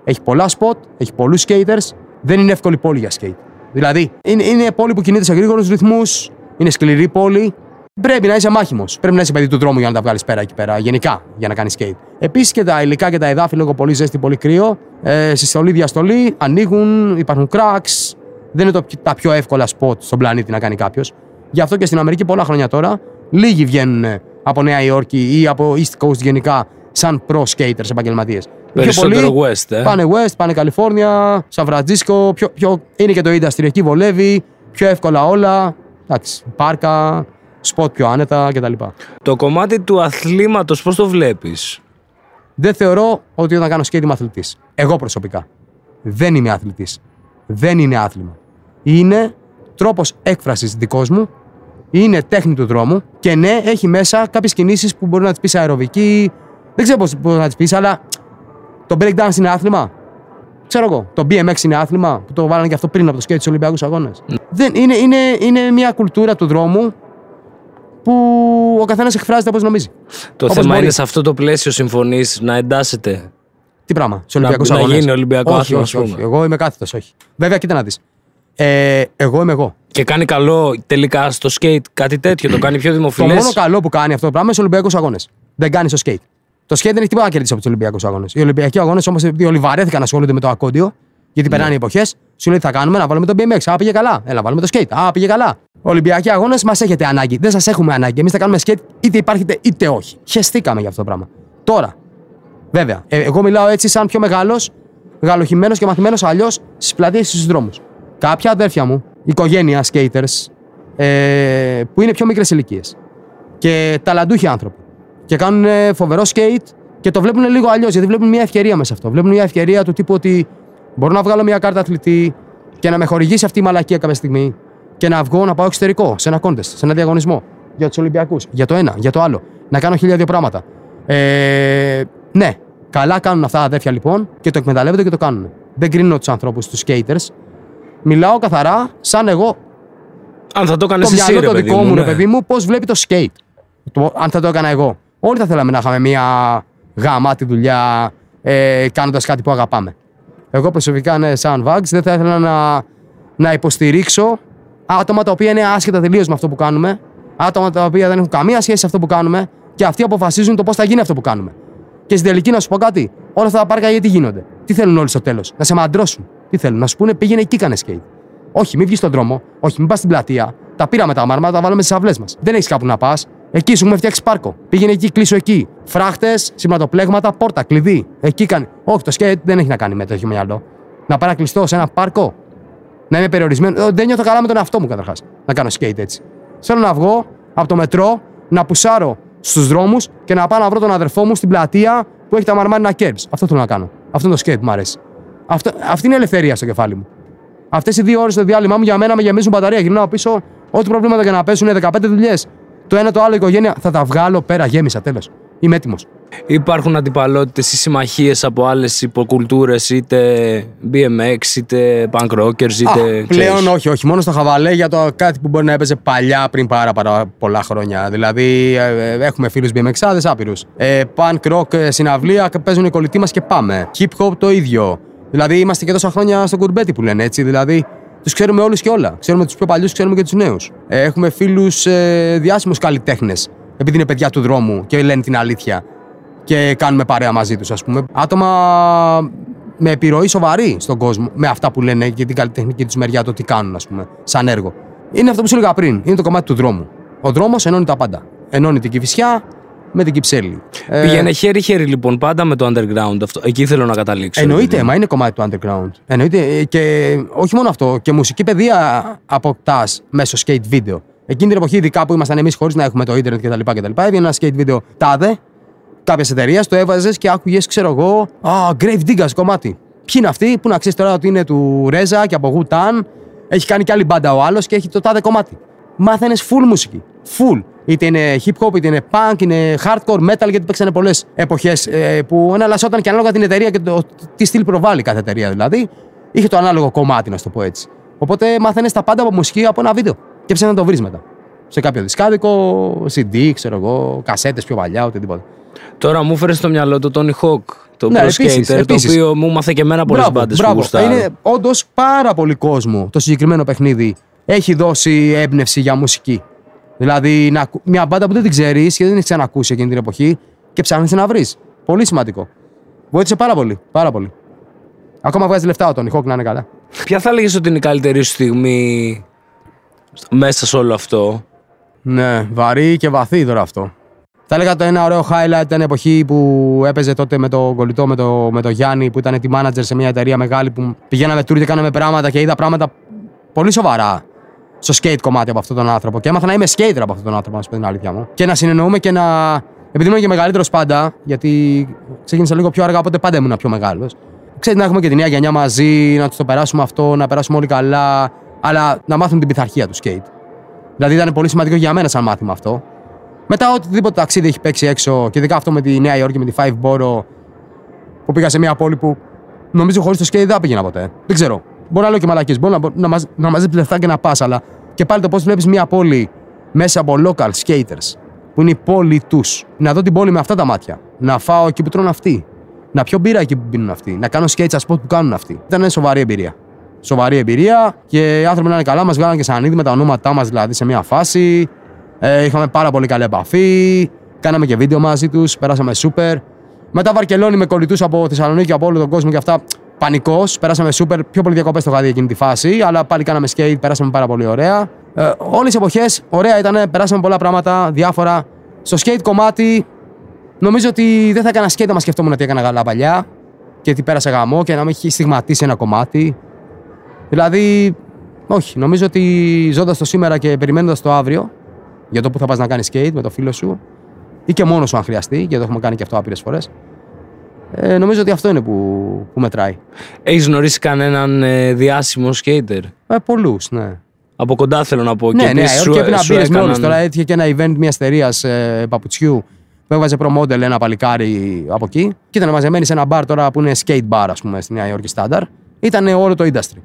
έχει πολλά spot, έχει πολλούς skaters, δεν είναι εύκολη πόλη για skate. Δηλαδή, είναι, είναι πόλη που κινείται σε γρήγορους ρυθμούς, είναι σκληρή πόλη. Πρέπει να είσαι μάχημο. Πρέπει να είσαι παιδί του δρόμου για να τα βγάλεις πέρα εκεί πέρα. Γενικά για να κάνεις skate. Επίσης και τα υλικά και τα εδάφη, λόγω πολύ ζέστη, πολύ κρύο, ε, συστολή διαστολή, ανοίγουν, υπάρχουν cracks. Δεν είναι το, τα πιο εύκολα spot στον πλανήτη να κάνει κάποιος. Γι' αυτό και στην Αμερική πολλά χρόνια τώρα, λίγοι βγαίνουν από Νέα Υόρκη ή από East Coast γενικά σαν pro skaters επαγγελματίες. Περισσότερο West, ε. Πάνε West, πάνε Καλιφόρνια, Σαν Φραντζίσκο. Πιο, πιο, είναι και το industry εκεί, βολεύει. Πιο εύκολα όλα. Εντάξει, πάρκα, σποτ πιο άνετα κτλ. Το κομμάτι του αθλήματος, πώς το βλέπεις; Δεν θεωρώ ότι όταν κάνω skate είμαι αθλητής. Εγώ προσωπικά. Δεν είμαι αθλητής. Δεν είναι άθλημα. Είναι τρόπος έκφρασης δικός μου. Είναι τέχνη του δρόμου. Και ναι, έχει μέσα κάποιες κινήσεις που μπορεί να τις πεις αεροβική. Δεν ξέρω πώς να τις πεις, αλλά το breakdance είναι άθλημα. Ξέρω εγώ. Το BMX είναι άθλημα που το βάλανε και αυτό πριν από το σκέτη του Ολυμπιακούς Αγώνες. Δεν, είναι, είναι, είναι μια κουλτούρα του δρόμου που ο καθένα εκφράζεται όπω νομίζει. Το Όπως θέμα μπορεί. είναι σε αυτό το πλαίσιο συμφωνεί να εντάσσετε. Τι πράγμα, στου Να- Ολυμπιακού να Αγώνε. γίνει Ολυμπιακό όχι, άθλημα, όχι, ας όχι. πούμε. Εγώ είμαι κάθετο, όχι. Βέβαια, κοίτα να δει. Ε, εγώ είμαι εγώ. Και κάνει καλό τελικά στο skate κάτι τέτοιο, το κάνει πιο Το δημοφιλέ. μόνο καλό που κάνει αυτό το πράγμα είναι στου Ολυμπιακού Αγώνε. Δεν κάνει στο skate. Το skate δεν έχει τίποτα να κερδίσει από του Ολυμπιακού Αγώνε. Οι Ολυμπιακοί Αγώνε όμω, επειδή όλοι βαρέθηκαν να ασχολούνται με το ακόντιο, γιατί περνάνε οι εποχές, σου λέει τι θα κάνουμε, να βάλουμε το BMX. Α, πήγε καλά. Έλα, βάλουμε το skate. Α, πήγε καλά. Ολυμπιακοί Αγώνες μας έχετε ανάγκη. Δεν σας έχουμε ανάγκη. Εμείς θα κάνουμε skate είτε υπάρχετε είτε όχι. Χεστήκαμε για αυτό το πράγμα. Τώρα, βέβαια, ε, εγώ μιλάω έτσι σαν πιο μεγάλος, γαλοχημένο και μαθημένος αλλιώς στις πλατείες και στους δρόμους. Κάποια αδέρφια μου, οικογένεια skaters, ε, που είναι πιο μικρές ηλικίες και ταλαντούχοι άνθρωποι. Και κάνουν ε, φοβερό skate και το βλέπουν λίγο αλλιώς γιατί βλέπουν μια ευκαιρία μέσα σε αυτό. Βλέπουν μια ευκαιρία του τύπου ότι μπορώ να βγάλω μια κάρτα αθλητή και να με χορηγήσει αυτή η μαλακία κάποια στιγμή και να βγω να πάω εξωτερικό σε ένα contest, σε ένα διαγωνισμό για τους Ολυμπιακούς. Για το ένα, για το άλλο. Να κάνω χίλια δύο πράγματα. Ε, ναι, καλά κάνουν αυτά τα αδέρφια λοιπόν και το εκμεταλλεύονται και το κάνουν. Δεν κρίνω τους ανθρώπους, τους skaters. Μιλάω καθαρά σαν εγώ Αν θα το έκανες το εσύ, μυαλό ρε το παιδί δικό μου, μου. ρε ναι. παιδί μου, πώς βλέπει το skate. Το, αν θα το έκανα εγώ. Όλοι θα θέλαμε να είχαμε μια γαμάτη δουλειά ε, κάνοντας κάτι που αγαπάμε. Εγώ προσωπικά, ναι, σαν Vags, δεν θα ήθελα να, να υποστηρίξω άτομα τα οποία είναι άσχετα τελείως με αυτό που κάνουμε, άτομα τα οποία δεν έχουν καμία σχέση σε αυτό που κάνουμε και αυτοί αποφασίζουν το πώς θα γίνει αυτό που κάνουμε. Και στην τελική να σου πω κάτι, όλα αυτά τα πάρκα γιατί γίνονται; Τι θέλουν όλοι στο τέλος, να σε μαντρώσουν. Τι θέλουν, να σου πούνε πήγαινε εκεί κάνε skate. Όχι, μην βγεις στον δρόμο, όχι, μην πας στην πλατεία. Τα πήραμε τα μάρματα, τα βάλουμε στις αυλές μας. Δεν έχεις κάπου να πας. Εκεί σου έχουμε φτιάξει πάρκο. Πήγαινε εκεί, κλείσω εκεί. Φράχτες, σηματοπλέγματα, πόρτα, κλειδί. Εκεί κάνει. Όχι, το σκέτ δεν έχει να κάνει με τέτοιο μυαλό. Να πάω να κλειστώ σε ένα πάρκο. Να είμαι περιορισμένος. Ε, Δεν νιώθω καλά με τον εαυτό μου καταρχάς. Να κάνω skate έτσι. Θέλω να βγω από το μετρό, να πουσάρω στους δρόμους και να πάω να βρω τον αδερφό μου στην πλατεία που έχει τα μαρμάρινα curbs. Αυτό θέλω να κάνω. Αυτό είναι το skate που μου αρέσει. Αυτό, αυτή είναι η ελευθερία στο κεφάλι μου. Αυτές οι δύο ώρες το διάλειμμα μου για μένα με γεμίζουν μπαταρία. Γυρνάω πίσω, ό,τι προβλήματα και να πέσουν 15 δουλειές. Το ένα το άλλο οικογένεια θα τα βγάλω πέρα. Γέμισα τέλος. Είμαι έτοιμος. Υπάρχουν αντιπαλότητες ή συμμαχίες από άλλες υποκουλτούρες, είτε BMX, είτε punk rockers, είτε. πλέον ξέρεις. όχι, όχι. Μόνο στο χαβαλέ για το κάτι που μπορεί να έπαιζε παλιά πριν πάρα, πάρα πολλά χρόνια. Δηλαδή ε, ε, έχουμε φίλους BMXάδε άπειρους. Ε, punk rock ε, συναυλία και παίζουν οι κολλητοί μας και πάμε. Hip hop το ίδιο. Δηλαδή είμαστε και τόσα χρόνια στο κουρμπέτι που λένε έτσι. Δηλαδή τους ξέρουμε όλους και όλα. Ξέρουμε τους πιο παλιούς, ξέρουμε και τους νέους. Ε, έχουμε φίλους ε, διάσημους καλλιτέχνες. Επειδή είναι παιδιά του δρόμου και λένε την αλήθεια και κάνουμε παρέα μαζί τους, ας πούμε. Άτομα με επιρροή σοβαρή στον κόσμο με αυτά που λένε για την καλλιτεχνική τους μεριά, το τι κάνουν, ας πούμε, σαν έργο. Είναι αυτό που σου έλεγα πριν. Είναι το κομμάτι του δρόμου. Ο δρόμος ενώνει τα πάντα. Ενώνει την κυφισιά με την κυψέλη. Ε, Πηγαίνει χέρι-χέρι λοιπόν πάντα με το underground αυτό. Εκεί θέλω να καταλήξω. ρε Εννοείται, παιδί μου. μα είναι κομμάτι του underground. Εννοείται ε, και όχι μόνο αυτό, και μουσική παιδεία αποκτάς μέσω skate video. Εκείνη την εποχή, ειδικά που ήμασταν εμείς χωρίς να έχουμε το ίντερνετ κτλ. κτλ έβγαινε ένα skate video τάδε κάποια εταιρεία, το έβαζες και άκουγες, ξέρω εγώ, Α, Grave Diggers κομμάτι. Ποιοι είναι αυτοί, που να ξέρεις τώρα ότι είναι του Ρέζα και από Wu-Tang, έχει κάνει και άλλη μπάντα ο άλλος και έχει το τάδε κομμάτι. Μάθαινες full μουσική. Full. Είτε είναι hip hop, είτε είναι punk, είναι hardcore, metal, γιατί παίξανε πολλές εποχές ε, που εναλλασσόταν και ανάλογα την εταιρεία και το, τι στυλ προβάλλει κάθε εταιρεία δηλαδή. Είχε το ανάλογο κομμάτι, να το πω έτσι. Οπότε μάθαινες τα πάντα από μουσική από ένα βίντεο. Και ψάχνεις να το βρεις μετά. Σε κάποιο δισκάδικο, CD, ξέρω εγώ, κασέτες πιο παλιά, οτιδήποτε. Τώρα μου έφερε στο μυαλό το Tony Hawk, το Ναι, Pro επίσης, Skater, επίσης. το οποίο μου μάθε και εμένα πολλές Μπράβο, μπάντες που μπράβο. γουστάρω. Είναι όντως πάρα πολύ κόσμο το συγκεκριμένο παιχνίδι έχει δώσει έμπνευση για μουσική. Δηλαδή, να, ακου- μια μπάντα που δεν την ξέρεις και δεν έχεις ξανακούσει εκείνη την εποχή και ψάχνεις να βρεις. Πολύ σημαντικό. Βοήθησε πάρα πολύ. Πάρα πολύ. Ακόμα βγάζει λεφτά ο Τόνι Χόκ να είναι καλά. Ποια θα έλεγες ότι είναι η καλύτερη σου στιγμή μέσα σε όλο αυτό; Ναι, βαρύ και βαθύ τώρα αυτό. Θα έλεγα το ένα ωραίο highlight ήταν η εποχή που έπαιζε τότε με το κολλητό, με το, με το Γιάννη, που ήταν team manager σε μια εταιρεία μεγάλη που πηγαίναμε tour και κάναμε πράγματα και είδα πράγματα πολύ σοβαρά στο skate κομμάτι από αυτόν τον άνθρωπο. Και έμαθα να είμαι skater από αυτόν τον άνθρωπο, να σου πω την αλήθεια μου. Και να συνεννοούμε και να. Επειδή ήμουν και μεγαλύτερος πάντα, γιατί ξεκίνησα λίγο πιο αργά, οπότε πάντα ήμουν πιο μεγάλος. Ξέρετε, να έχουμε και τη νέα γενιά μαζί, να τους το περάσουμε αυτό, να περάσουμε όλοι καλά, αλλά να μάθουν την πειθαρχία του skate. Δηλαδή ήταν πολύ σημαντικό για μένα σαν μάθημα αυτό. Μετά οτιδήποτε ταξίδι έχει παίξει έξω και ειδικά αυτό με τη Νέα Υόρκη, με τη Five Borough, που πήγα σε μια πόλη που νομίζω χωρίς το skate δεν πήγαινα ποτέ. Δεν ξέρω. Μπορεί να λέω και μαλακίε. Μπορεί να, να, μαζ, να μαζέψεις λεφτά και να πας, αλλά και πάλι το πώς βλέπεις μια πόλη μέσα από local skaters, που είναι η πόλη τους. Να δω την πόλη με αυτά τα μάτια. Να φάω εκεί που τρώνε αυτοί. Να πιω μπύρα εκεί που πίνουν αυτοί. Να κάνω skate στα spot που κάνουν αυτοί. Ήταν σοβαρή εμπειρία. Σοβαρή εμπειρία και οι άνθρωποι να είναι καλά. Μας βγάλαν και σαν είδη με τα ονόματά μας δηλαδή σε μια φάση. Ε, είχαμε πάρα πολύ καλή επαφή. Κάναμε και βίντεο μαζί τους. Περάσαμε σούπερ. Μετά Βαρκελόνη με κολλητούς από Θεσσαλονίκη, από όλο τον κόσμο και αυτά. Πανικός. Περάσαμε σούπερ. Πιο πολύ διακοπές το είχα δει εκείνη τη φάση. Αλλά πάλι κάναμε skate. Περάσαμε πάρα πολύ ωραία. Ε, Όλες οι εποχές ωραία ήταν. Περάσαμε πολλά πράγματα διάφορα. Στο skate κομμάτι νομίζω ότι δεν θα έκανα skate να σκεφτόμουν τι έκανα καλά παλιά και τι πέρασε γαμό και να με έχει στιγματίσει ένα κομμάτι. Δηλαδή, όχι. Νομίζω ότι ζώντας το σήμερα και περιμένοντας το αύριο για το που θα πας να κάνεις skate με το φίλο σου ή και μόνος σου αν χρειαστεί, γιατί το έχουμε κάνει και αυτό άπειρες φορές. Ε, νομίζω ότι αυτό είναι που, που μετράει. Έχεις γνωρίσει κανέναν ε, διάσημο skater; Ε, Πολλούς, ναι. Από κοντά θέλω να πω. Ναι, και ναι, επίσης ναι, σου- και έπαιρνα σου μπύρε με όλου. έκαναν- Τώρα έτυχε και ένα event μιας εταιρείας ε, παπουτσιού που έβαζε pro model ένα παλικάρι από εκεί. Και ήταν μαζεμένοι σε ένα bar τώρα που είναι skate bar, ας πούμε, στη Νέα Υόρκη Standard. Ήταν όλο το industry.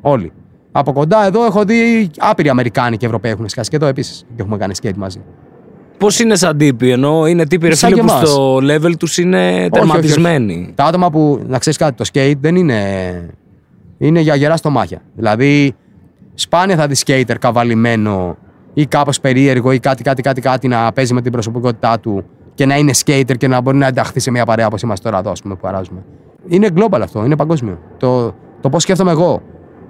Όλοι. Από κοντά εδώ έχω δει άπειροι Αμερικάνοι και Ευρωπαίοι έχουν σκάσει και εδώ επίσης. Και έχουμε κάνει skate μαζί. Πώς είναι σαν τύποι, ενώ είναι τύποι ρε Σαν φίλε και που εμάς. στο level τους είναι όχι, όχι. τερματισμένοι. Τα άτομα που, να ξέρεις κάτι, το skate δεν είναι. είναι για γερά στομάχια. Δηλαδή, σπάνια θα δεις skater καβαλημένο ή κάπως περίεργο ή κάτι, κάτι, κάτι, κάτι να παίζει με την προσωπικότητά του και να είναι skater και να μπορεί να ενταχθεί σε μια παρέα όπως είμαστε τώρα εδώ, ας πούμε, που παράζουμε. Είναι global αυτό, είναι παγκόσμιο. Το, το πώς σκέφτομαι εγώ,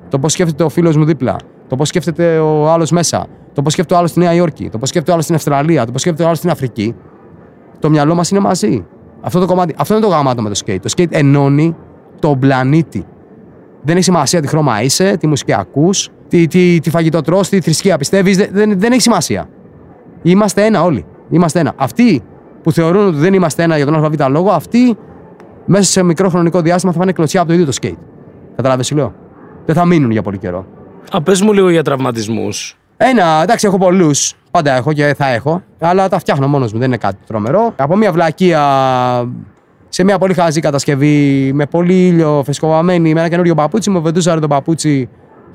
το πώς σκέφτεται ο φίλος μου δίπλα, το πώς σκέφτεται ο άλλος μέσα, το πώς σκέφτεται ο άλλος στη Νέα Υόρκη, το πώς σκέφτεται ο άλλος στην Αυστραλία, το πώς σκέφτεται ο άλλος στην Αφρική. Το μυαλό μας είναι μαζί. Αυτό, το κομμάτι, αυτό είναι το γαμάτο με το skate. Το skate ενώνει τον πλανήτη. Δεν έχει σημασία τι χρώμα είσαι, τι μουσική ακούς, τι, τι, τι φαγητό τρως, τι θρησκεία πιστεύεις. Δεν, δεν, δεν έχει σημασία. Είμαστε ένα όλοι. Είμαστε ένα. Αυτοί που θεωρούν ότι δεν είμαστε ένα για τον ΑΒ λόγο, αυτοί μέσα σε μικρό χρονικό διάστημα θα πάνε κλωτσιά από το ίδιο το skate. Κατάλαβε τι λέω; Δεν θα μείνουν για πολύ καιρό. Α, πες μου λίγο για τραυματισμούς. Ένα, εντάξει, έχω πολλούς. Πάντα έχω και θα έχω. Αλλά τα φτιάχνω μόνος μου, δεν είναι κάτι τρομερό. Από μια βλακεία σε μια πολύ χαζή κατασκευή, με πολύ ήλιο, φεσκοβαμένη, με ένα καινούριο παπούτσι. Μου βεντούσα το παπούτσι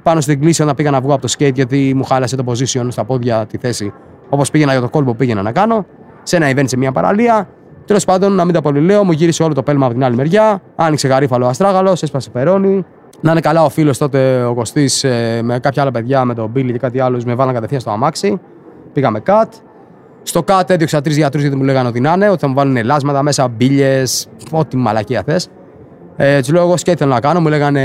πάνω στην κλίση όταν πήγα να βγω από το skate γιατί μου χάλασε το position στα πόδια τη θέση. Όπως πήγαινα για το κόλπο που πήγαινα να κάνω. Σε ένα event σε μια παραλία. Τέλος πάντων, να μην τα πολύ λέω, μου γύρισε όλο το πέλμα από την άλλη μεριά. Άνοιξε γαρίφαλο αστράγαλος, έσπασε περώνει. Να είναι καλά ο φίλος τότε, ο Κωστής, με κάποια άλλα παιδιά, με τον Μπίλι και κάτι άλλο, με βάλαν κατευθείαν στο αμάξι. Πήγαμε κατ. Στο κατ έδιωξα τρεις γιατρούς γιατί μου λέγανε ότι να είναι, ότι θα μου βάλουν ελάσματα μέσα, μπύλε, ό,τι μαλακία θες. Ε, τους λέω: Εγώ σκέτη θέλω να κάνω, μου λέγανε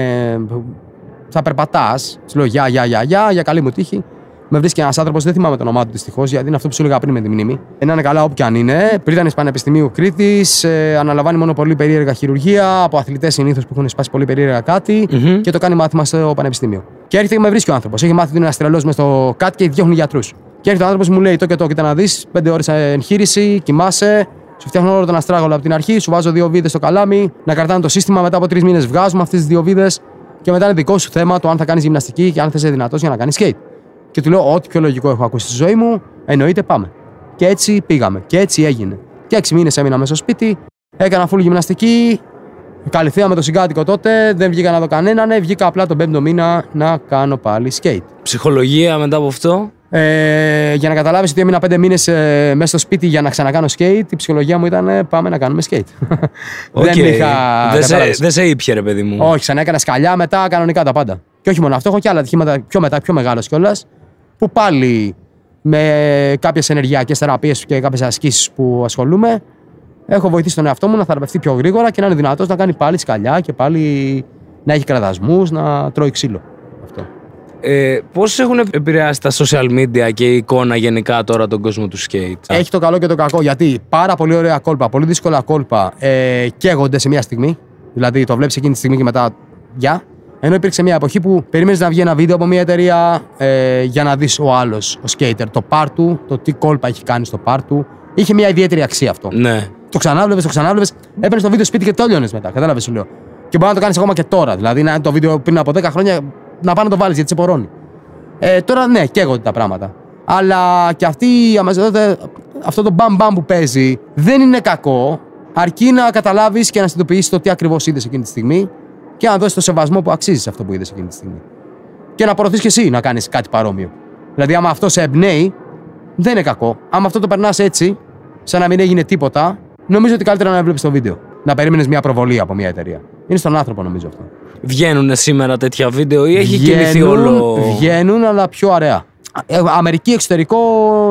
Θα περπατάς. Τους λέω: Γεια, γεια, γεια, γεια, για καλή μου τύχη. Με βρίσκει ένας άνθρωπος, δεν θυμάμαι το όνομά του δυστυχώς, γιατί είναι αυτό που σου έλεγα πριν με τη μνήμη. Ε, Να είναι καλά όπου και αν είναι. Πρίτανη Πανεπιστημίου Κρήτης, ε, αναλαμβάνει μόνο πολύ περίεργα χειρουργία από αθλητές συνήθως που έχουν σπάσει πολύ περίεργα κάτι Μμμ. και και το κάνει μάθημα στο πανεπιστήμιο. Και έρχεται και με βρίσκει ο άνθρωπος. Έχει μάθει ότι είναι ένα τρελό μες στο κάτι και διώχνει γιατρούς. Και έρχεται ο άνθρωπος μου λέει: Το και το, κοίτα να δεις, πέντε ώρες εγχείρηση, κοιμάσαι, σου φτιάχνω όλο τον αστράγαλο από την αρχή, σου βάζω δύο βίδες στο καλάμι, να κρατάνε το σύστημα. Μετά από τρεις μήνες βγάζουμε αυτές τις δύο βίδες και μετά είναι δικό σου θέμα το αν θα κάνεις γυμναστική και αν θα είσαι δυνατός για να κάνεις skate. Και του λέω: Ό,τι πιο λογικό έχω ακούσει στη ζωή μου, εννοείται πάμε. Και έτσι πήγαμε. Και έτσι έγινε. Και έξι μήνες έμεινα μέσα στο σπίτι, έκανα φούλη γυμναστική. Καλυθέα με το συγκάτοικο τότε, δεν βγήκα να δω κανέναν. Ναι, βγήκα απλά τον πέμπτο μήνα να κάνω πάλι skate. Ψυχολογία μετά από αυτό; Ε, για να καταλάβεις ότι έμεινα πέντε μήνες ε, μέσα στο σπίτι για να ξανακάνω skate, η ψυχολογία μου ήταν ε, πάμε να κάνουμε skate. Okay. δεν είχα. Δεν σε, δεν σε ήπια, ρε παιδί μου. Όχι, ξανά έκανα σκαλιά μετά, κανονικά τα πάντα. Και όχι μόνο αυτό, έχω και άλλα ατυχήματα πιο μετά, πιο μεγάλος κιόλας, που πάλι με κάποιες ενεργειακές θεραπείες και κάποιες ασκήσεις που ασχολούμαι, έχω βοηθήσει τον εαυτό μου να θεραπευτεί πιο γρήγορα και να είναι δυνατός να κάνει πάλι σκαλιά και πάλι να έχει κραδασμούς, να τρώει ξύλο. Αυτό. Ε, Πώς έχουν επηρεάσει τα social media και η εικόνα γενικά τώρα τον κόσμο του skate; Έχει το καλό και το κακό γιατί πάρα πολύ ωραία κόλπα, πολύ δύσκολα κόλπα ε, καίγονται σε μια στιγμή. Δηλαδή το βλέπεις εκείνη τη στιγμή και μετά γεια. Ενώ υπήρξε μια εποχή που περίμενες να βγει ένα βίντεο από μια εταιρεία ε, για να δεις ο άλλος, ο skater, το part του, το τι κόλπα έχει κάνει στο part του. Είχε μια ιδιαίτερη αξία αυτό. Ναι. Το ξανάβλεπες, το ξανάβλεπες, έπαιρνες το βίντεο σπίτι και το λιώνε μετά. Κατάλαβες, σου λέω. Και μπορεί να το κάνεις ακόμα και τώρα. Δηλαδή, να το βίντεο πριν από 10 χρόνια να πάει να το βάλεις γιατί σε πορώνει. Ε, τώρα ναι, καίγονται τα πράγματα. Αλλά και αυτή η αυτό το μπαμ μπαμ που παίζει δεν είναι κακό. Αρκεί να καταλάβεις και να συνειδητοποιήσεις το τι ακριβώς είδες εκείνη τη στιγμή και να δώσεις το σεβασμό που αξίζεις σε αυτό που είδες εκείνη τη στιγμή. Και να προωθείς και εσύ να κάνεις κάτι παρόμοιο. Δηλαδή, άμα αυτό σε εμπνέει, δεν είναι κακό. Άμα αυτό το περνάς έτσι, σαν να μην έγινε τίποτα, νομίζω ότι καλύτερα να βλέπεις το βίντεο. Να περίμενες μια προβολή από μια εταιρεία. Είναι στον άνθρωπο, νομίζω αυτό. Βγαίνουν σήμερα τέτοια βίντεο ή έχει κινηθεί όλο. Βγαίνουν, αλλά πιο αραιά. Ε, Αμερική, εξωτερικό,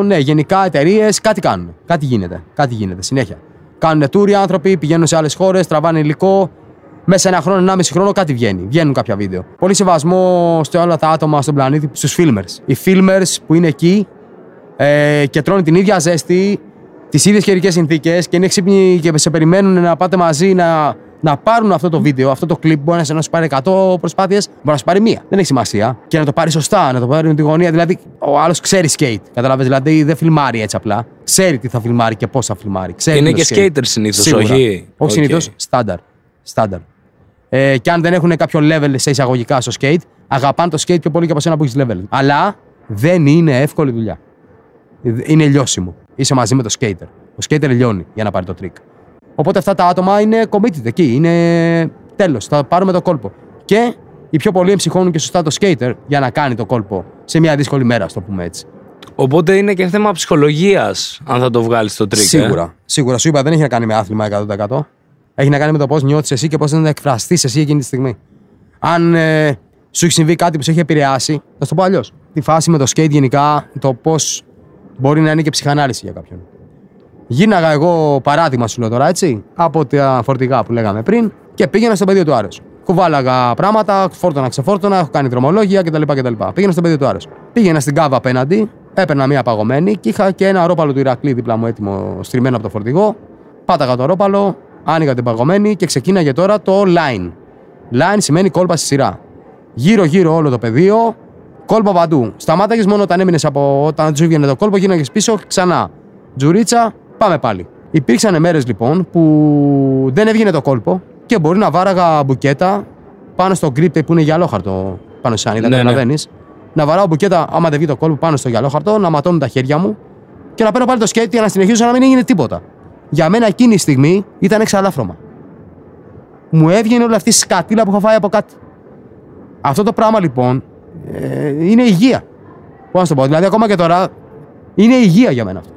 ναι, γενικά εταιρείες κάτι κάνουν. Κάτι γίνεται. Κάτι γίνεται συνέχεια. Κάνουν tour οι άνθρωποι, πηγαίνουν σε άλλες χώρες, τραβάνε υλικό. Μέσα σε ένα χρόνο, ένα μισή χρόνο κάτι βγαίνει. Βγαίνουν κάποια βίντεο. Πολύ σεβασμό σε όλα τα άτομα στον πλανήτη, στους filmers. Οι filmers που είναι εκεί ε, και τρώνε την ίδια ζέστη, τις ίδιες καιρικές συνθήκες και είναι έξυπνοι και σε περιμένουν να πάτε μαζί να, να πάρουν αυτό το βίντεο, αυτό το κλειπ. Μπορεί να σου πάρει 100 προσπάθειες, μπορεί να σου πάρει μία. Δεν έχει σημασία. Και να το πάρει σωστά, να το πάρει με τη γωνία. Δηλαδή, ο άλλος ξέρει skate. Κατάλαβε, δηλαδή δεν φιλμάρει έτσι απλά. Ξέρει τι θα φιλμάρει και πώς θα φιλμάρει. Ξέρει είναι και skater συνήθως, όχι; Όχι okay. συνήθως, στάνταρ. Στάνταρ. Ε, και αν δεν έχουν κάποιο level σε εισαγωγικά στο skate, αγαπάνε το skate πιο πολύ και από σένα που έχεις level. Αλλά δεν είναι εύκολη δουλειά. Είναι λιώσιμο. Είσαι μαζί με το skater. Ο skater λιώνει για να πάρει το trick. Οπότε αυτά τα άτομα είναι committed εκεί. Είναι τέλος. Θα πάρουμε το κόλπο. Και οι πιο πολλοί εμψυχώνουν και σωστά το skater για να κάνει το κόλπο σε μια δύσκολη μέρα, ας το πούμε έτσι. Οπότε είναι και θέμα ψυχολογίας αν θα το βγάλεις το trick. Ε. Σίγουρα. Ε; Σίγουρα. Σου είπα δεν έχει να κάνει με άθλημα 100%. Έχει να κάνει με το πώς νιώθεις εσύ και πώς θα εκφραστείς εσύ εκείνη τη στιγμή. Αν ε, σου έχει συμβεί κάτι που σε έχει επηρεάσει, θα σου το πω αλλιώς. Τη φάση με το skate γενικά, το πώς μπορεί να είναι και ψυχανάλυση για κάποιον. Γίναγα εγώ παράδειγμα σου λέω τώρα έτσι, από τα φορτηγά που λέγαμε πριν και πήγαινα στο πεδίο του Άρεο. Κουβάλαγα πράγματα, φόρτωνα, ξεφόρτωνα, έχω κάνει δρομολόγια κτλ. κτλ. Πήγαινα στο πεδίο του Άρεο. Πήγαινα στην κάβα απέναντι, έπαιρνα μία παγωμένη και είχα και ένα ρόπαλο του Ηρακλή δίπλα μου έτοιμο στριμμένο από το φορτηγό. Πάταγα το ρόπαλο, άνοιγα την παγωμένη και ξεκίναγε τώρα το line. Line σημαίνει κόλπα στη σειρά. Γύρω-γύρω όλο το πεδίο, κόλπα παντού. Σταμάταγες μόνο όταν έμεινες από όταν του έβγαινε το κόλπο, γίναγε πίσω ξανά. Τζουρίτσα, πάμε πάλι. Υπήρξαν μέρες λοιπόν που δεν έβγαινε το κόλπο και μπορεί να βάραγα μπουκέτα πάνω στο γκρίπτε που είναι γυαλόχαρτο πάνω σε σανίδα, ναι, ναι. Να βαράω μπουκέτα άμα δεν βγει το κόλπο πάνω στο γυαλόχαρτο, να ματώνουν τα χέρια μου και να παίρνω πάλι το σκέτη για να συνεχίσω να μην έγινε τίποτα. Για μένα εκείνη η στιγμή ήταν εξαλάφρωμα. Μου έβγαινε όλη αυτή η σκατήλα που είχα φάει από κάτι. Αυτό το πράγμα λοιπόν ε, είναι υγεία. Πώς να το πω. Δηλαδή, ακόμα και τώρα είναι υγεία για μένα αυτό.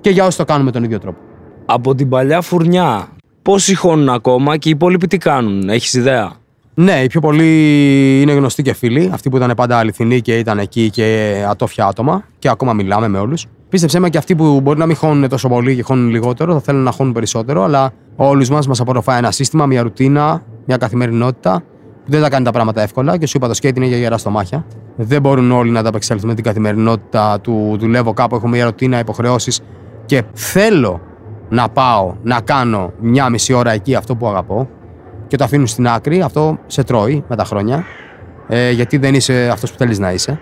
Και για όσοι το κάνουμε τον ίδιο τρόπο. Από την παλιά φουρνιά, πόσοι χώνουν ακόμα και οι υπόλοιποι τι κάνουν, έχεις ιδέα; Ναι, οι πιο πολλοί είναι γνωστοί και φίλοι. Αυτοί που ήταν πάντα αληθινοί και ήταν εκεί και ατόφια άτομα. Και ακόμα μιλάμε με όλους. Πίστεψέ με και αυτοί που μπορεί να μην χώνουν τόσο πολύ και χώνουν λιγότερο, θα θέλουν να χώνουν περισσότερο. Αλλά όλους μας μας απορροφάει ένα σύστημα, μια ρουτίνα, μια καθημερινότητα δεν θα κάνει τα πράγματα εύκολα και σου είπα το σκέτη είναι για γερά στο μάχια. Δεν μπορούν όλοι να τα απεξέλθουν με την καθημερινότητα του δουλεύω κάπου, έχω μια ρωτίνα, υποχρεώσεις και θέλω να πάω να κάνω μια μισή ώρα εκεί αυτό που αγαπώ και το αφήνουν στην άκρη. Αυτό σε τρώει με τα χρόνια. Ε, γιατί δεν είσαι αυτός που θέλεις να είσαι.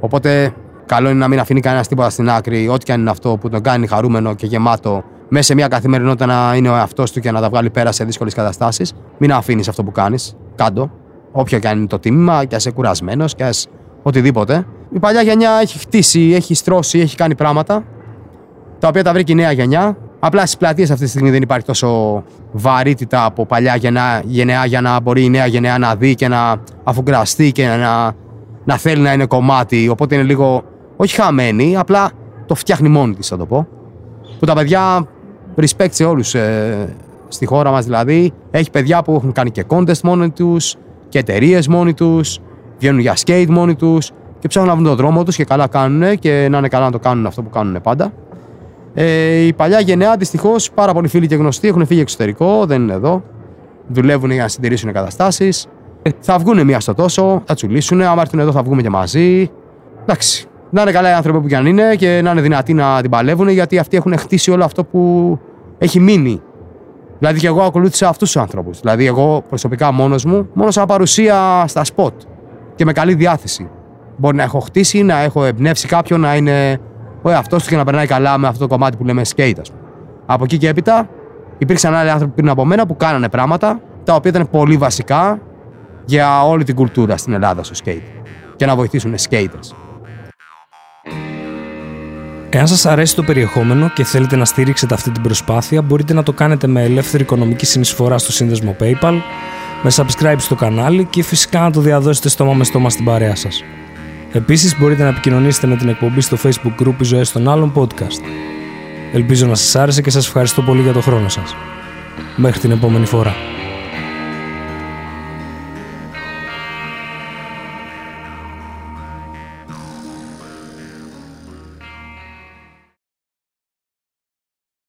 Οπότε, καλό είναι να μην αφήνει κανένας τίποτα στην άκρη, ό,τι και αν είναι αυτό που τον κάνει χαρούμενο και γεμάτο μέσα σε μια καθημερινότητα να είναι ο εαυτός του και να τα βγάλει πέρα σε δύσκολες καταστάσεις. Μην αφήνεις αυτό που κάνεις. Κάντο. Όποιο και αν είναι το τίμημα, και ας είσαι κουρασμένος, και ας οτιδήποτε. η παλιά γενιά έχει χτίσει, έχει στρώσει, έχει κάνει πράγματα τα οποία τα βρήκε η νέα γενιά. Απλά στις πλατείες αυτή τη στιγμή δεν υπάρχει τόσο βαρύτητα από παλιά γενιά, γενιά για να μπορεί η νέα γενιά να δει και να αφουγκραστεί και να, να θέλει να είναι κομμάτι. Οπότε είναι λίγο, όχι χαμένη, απλά το φτιάχνει μόνη της, θα το πω. Που τα παιδιά, respect σε όλους ε, στη χώρα μας δηλαδή, έχει παιδιά που έχουν κάνει και contest μόνοι τους και εταιρείες μόνοι τους, βγαίνουν για skate μόνοι τους και ψάχνουν να βρουν τον δρόμο τους και καλά κάνουν και να είναι καλά να το κάνουν αυτό που κάνουν πάντα. Ε, η παλιά γενναία δυστυχώς πάρα πολλοί φίλοι και γνωστοί έχουν φύγει εξωτερικό, δεν είναι εδώ. Δουλεύουν για να συντηρήσουν καταστάσεις. Ε, θα βγουν μία στο τόσο, θα τσουλήσουν. Άμα έρθουν εδώ θα βγούμε και μαζί. Εντάξει. Να είναι καλά οι άνθρωποι που κι αν είναι και να είναι δυνατοί να την παλεύουν γιατί αυτοί έχουν χτίσει όλο αυτό που έχει μείνει. Δηλαδή και εγώ ακολούθησα αυτούς τους ανθρώπους. Δηλαδή εγώ προσωπικά μόνος μου, μόνος σαν παρουσία στα σποτ και με καλή διάθεση. Μπορεί να έχω χτίσει, να έχω εμπνεύσει κάποιον να είναι ο εαυτό του και να περνάει καλά με αυτό το κομμάτι που λέμε skate, ας πούμε. Από εκεί και έπειτα υπήρξαν άλλοι άνθρωποι πριν από μένα που κάνανε πράγματα τα οποία ήταν πολύ βασικά για όλη την κουλτούρα στην Ελλάδα στο skate και να βοηθήσουν skaters. Εάν σας αρέσει το περιεχόμενο και θέλετε να στήριξετε αυτή την προσπάθεια, μπορείτε να το κάνετε με ελεύθερη οικονομική συνεισφορά στο σύνδεσμο PayPal, με subscribe στο κανάλι και φυσικά να το διαδώσετε στόμα με στόμα στην παρέα σας. Επίσης μπορείτε να επικοινωνήσετε με την εκπομπή στο facebook group «Οι Ζωές των Άλλων» podcast. Ελπίζω να σας άρεσε και σας ευχαριστώ πολύ για το χρόνο σας. Μέχρι την επόμενη φορά.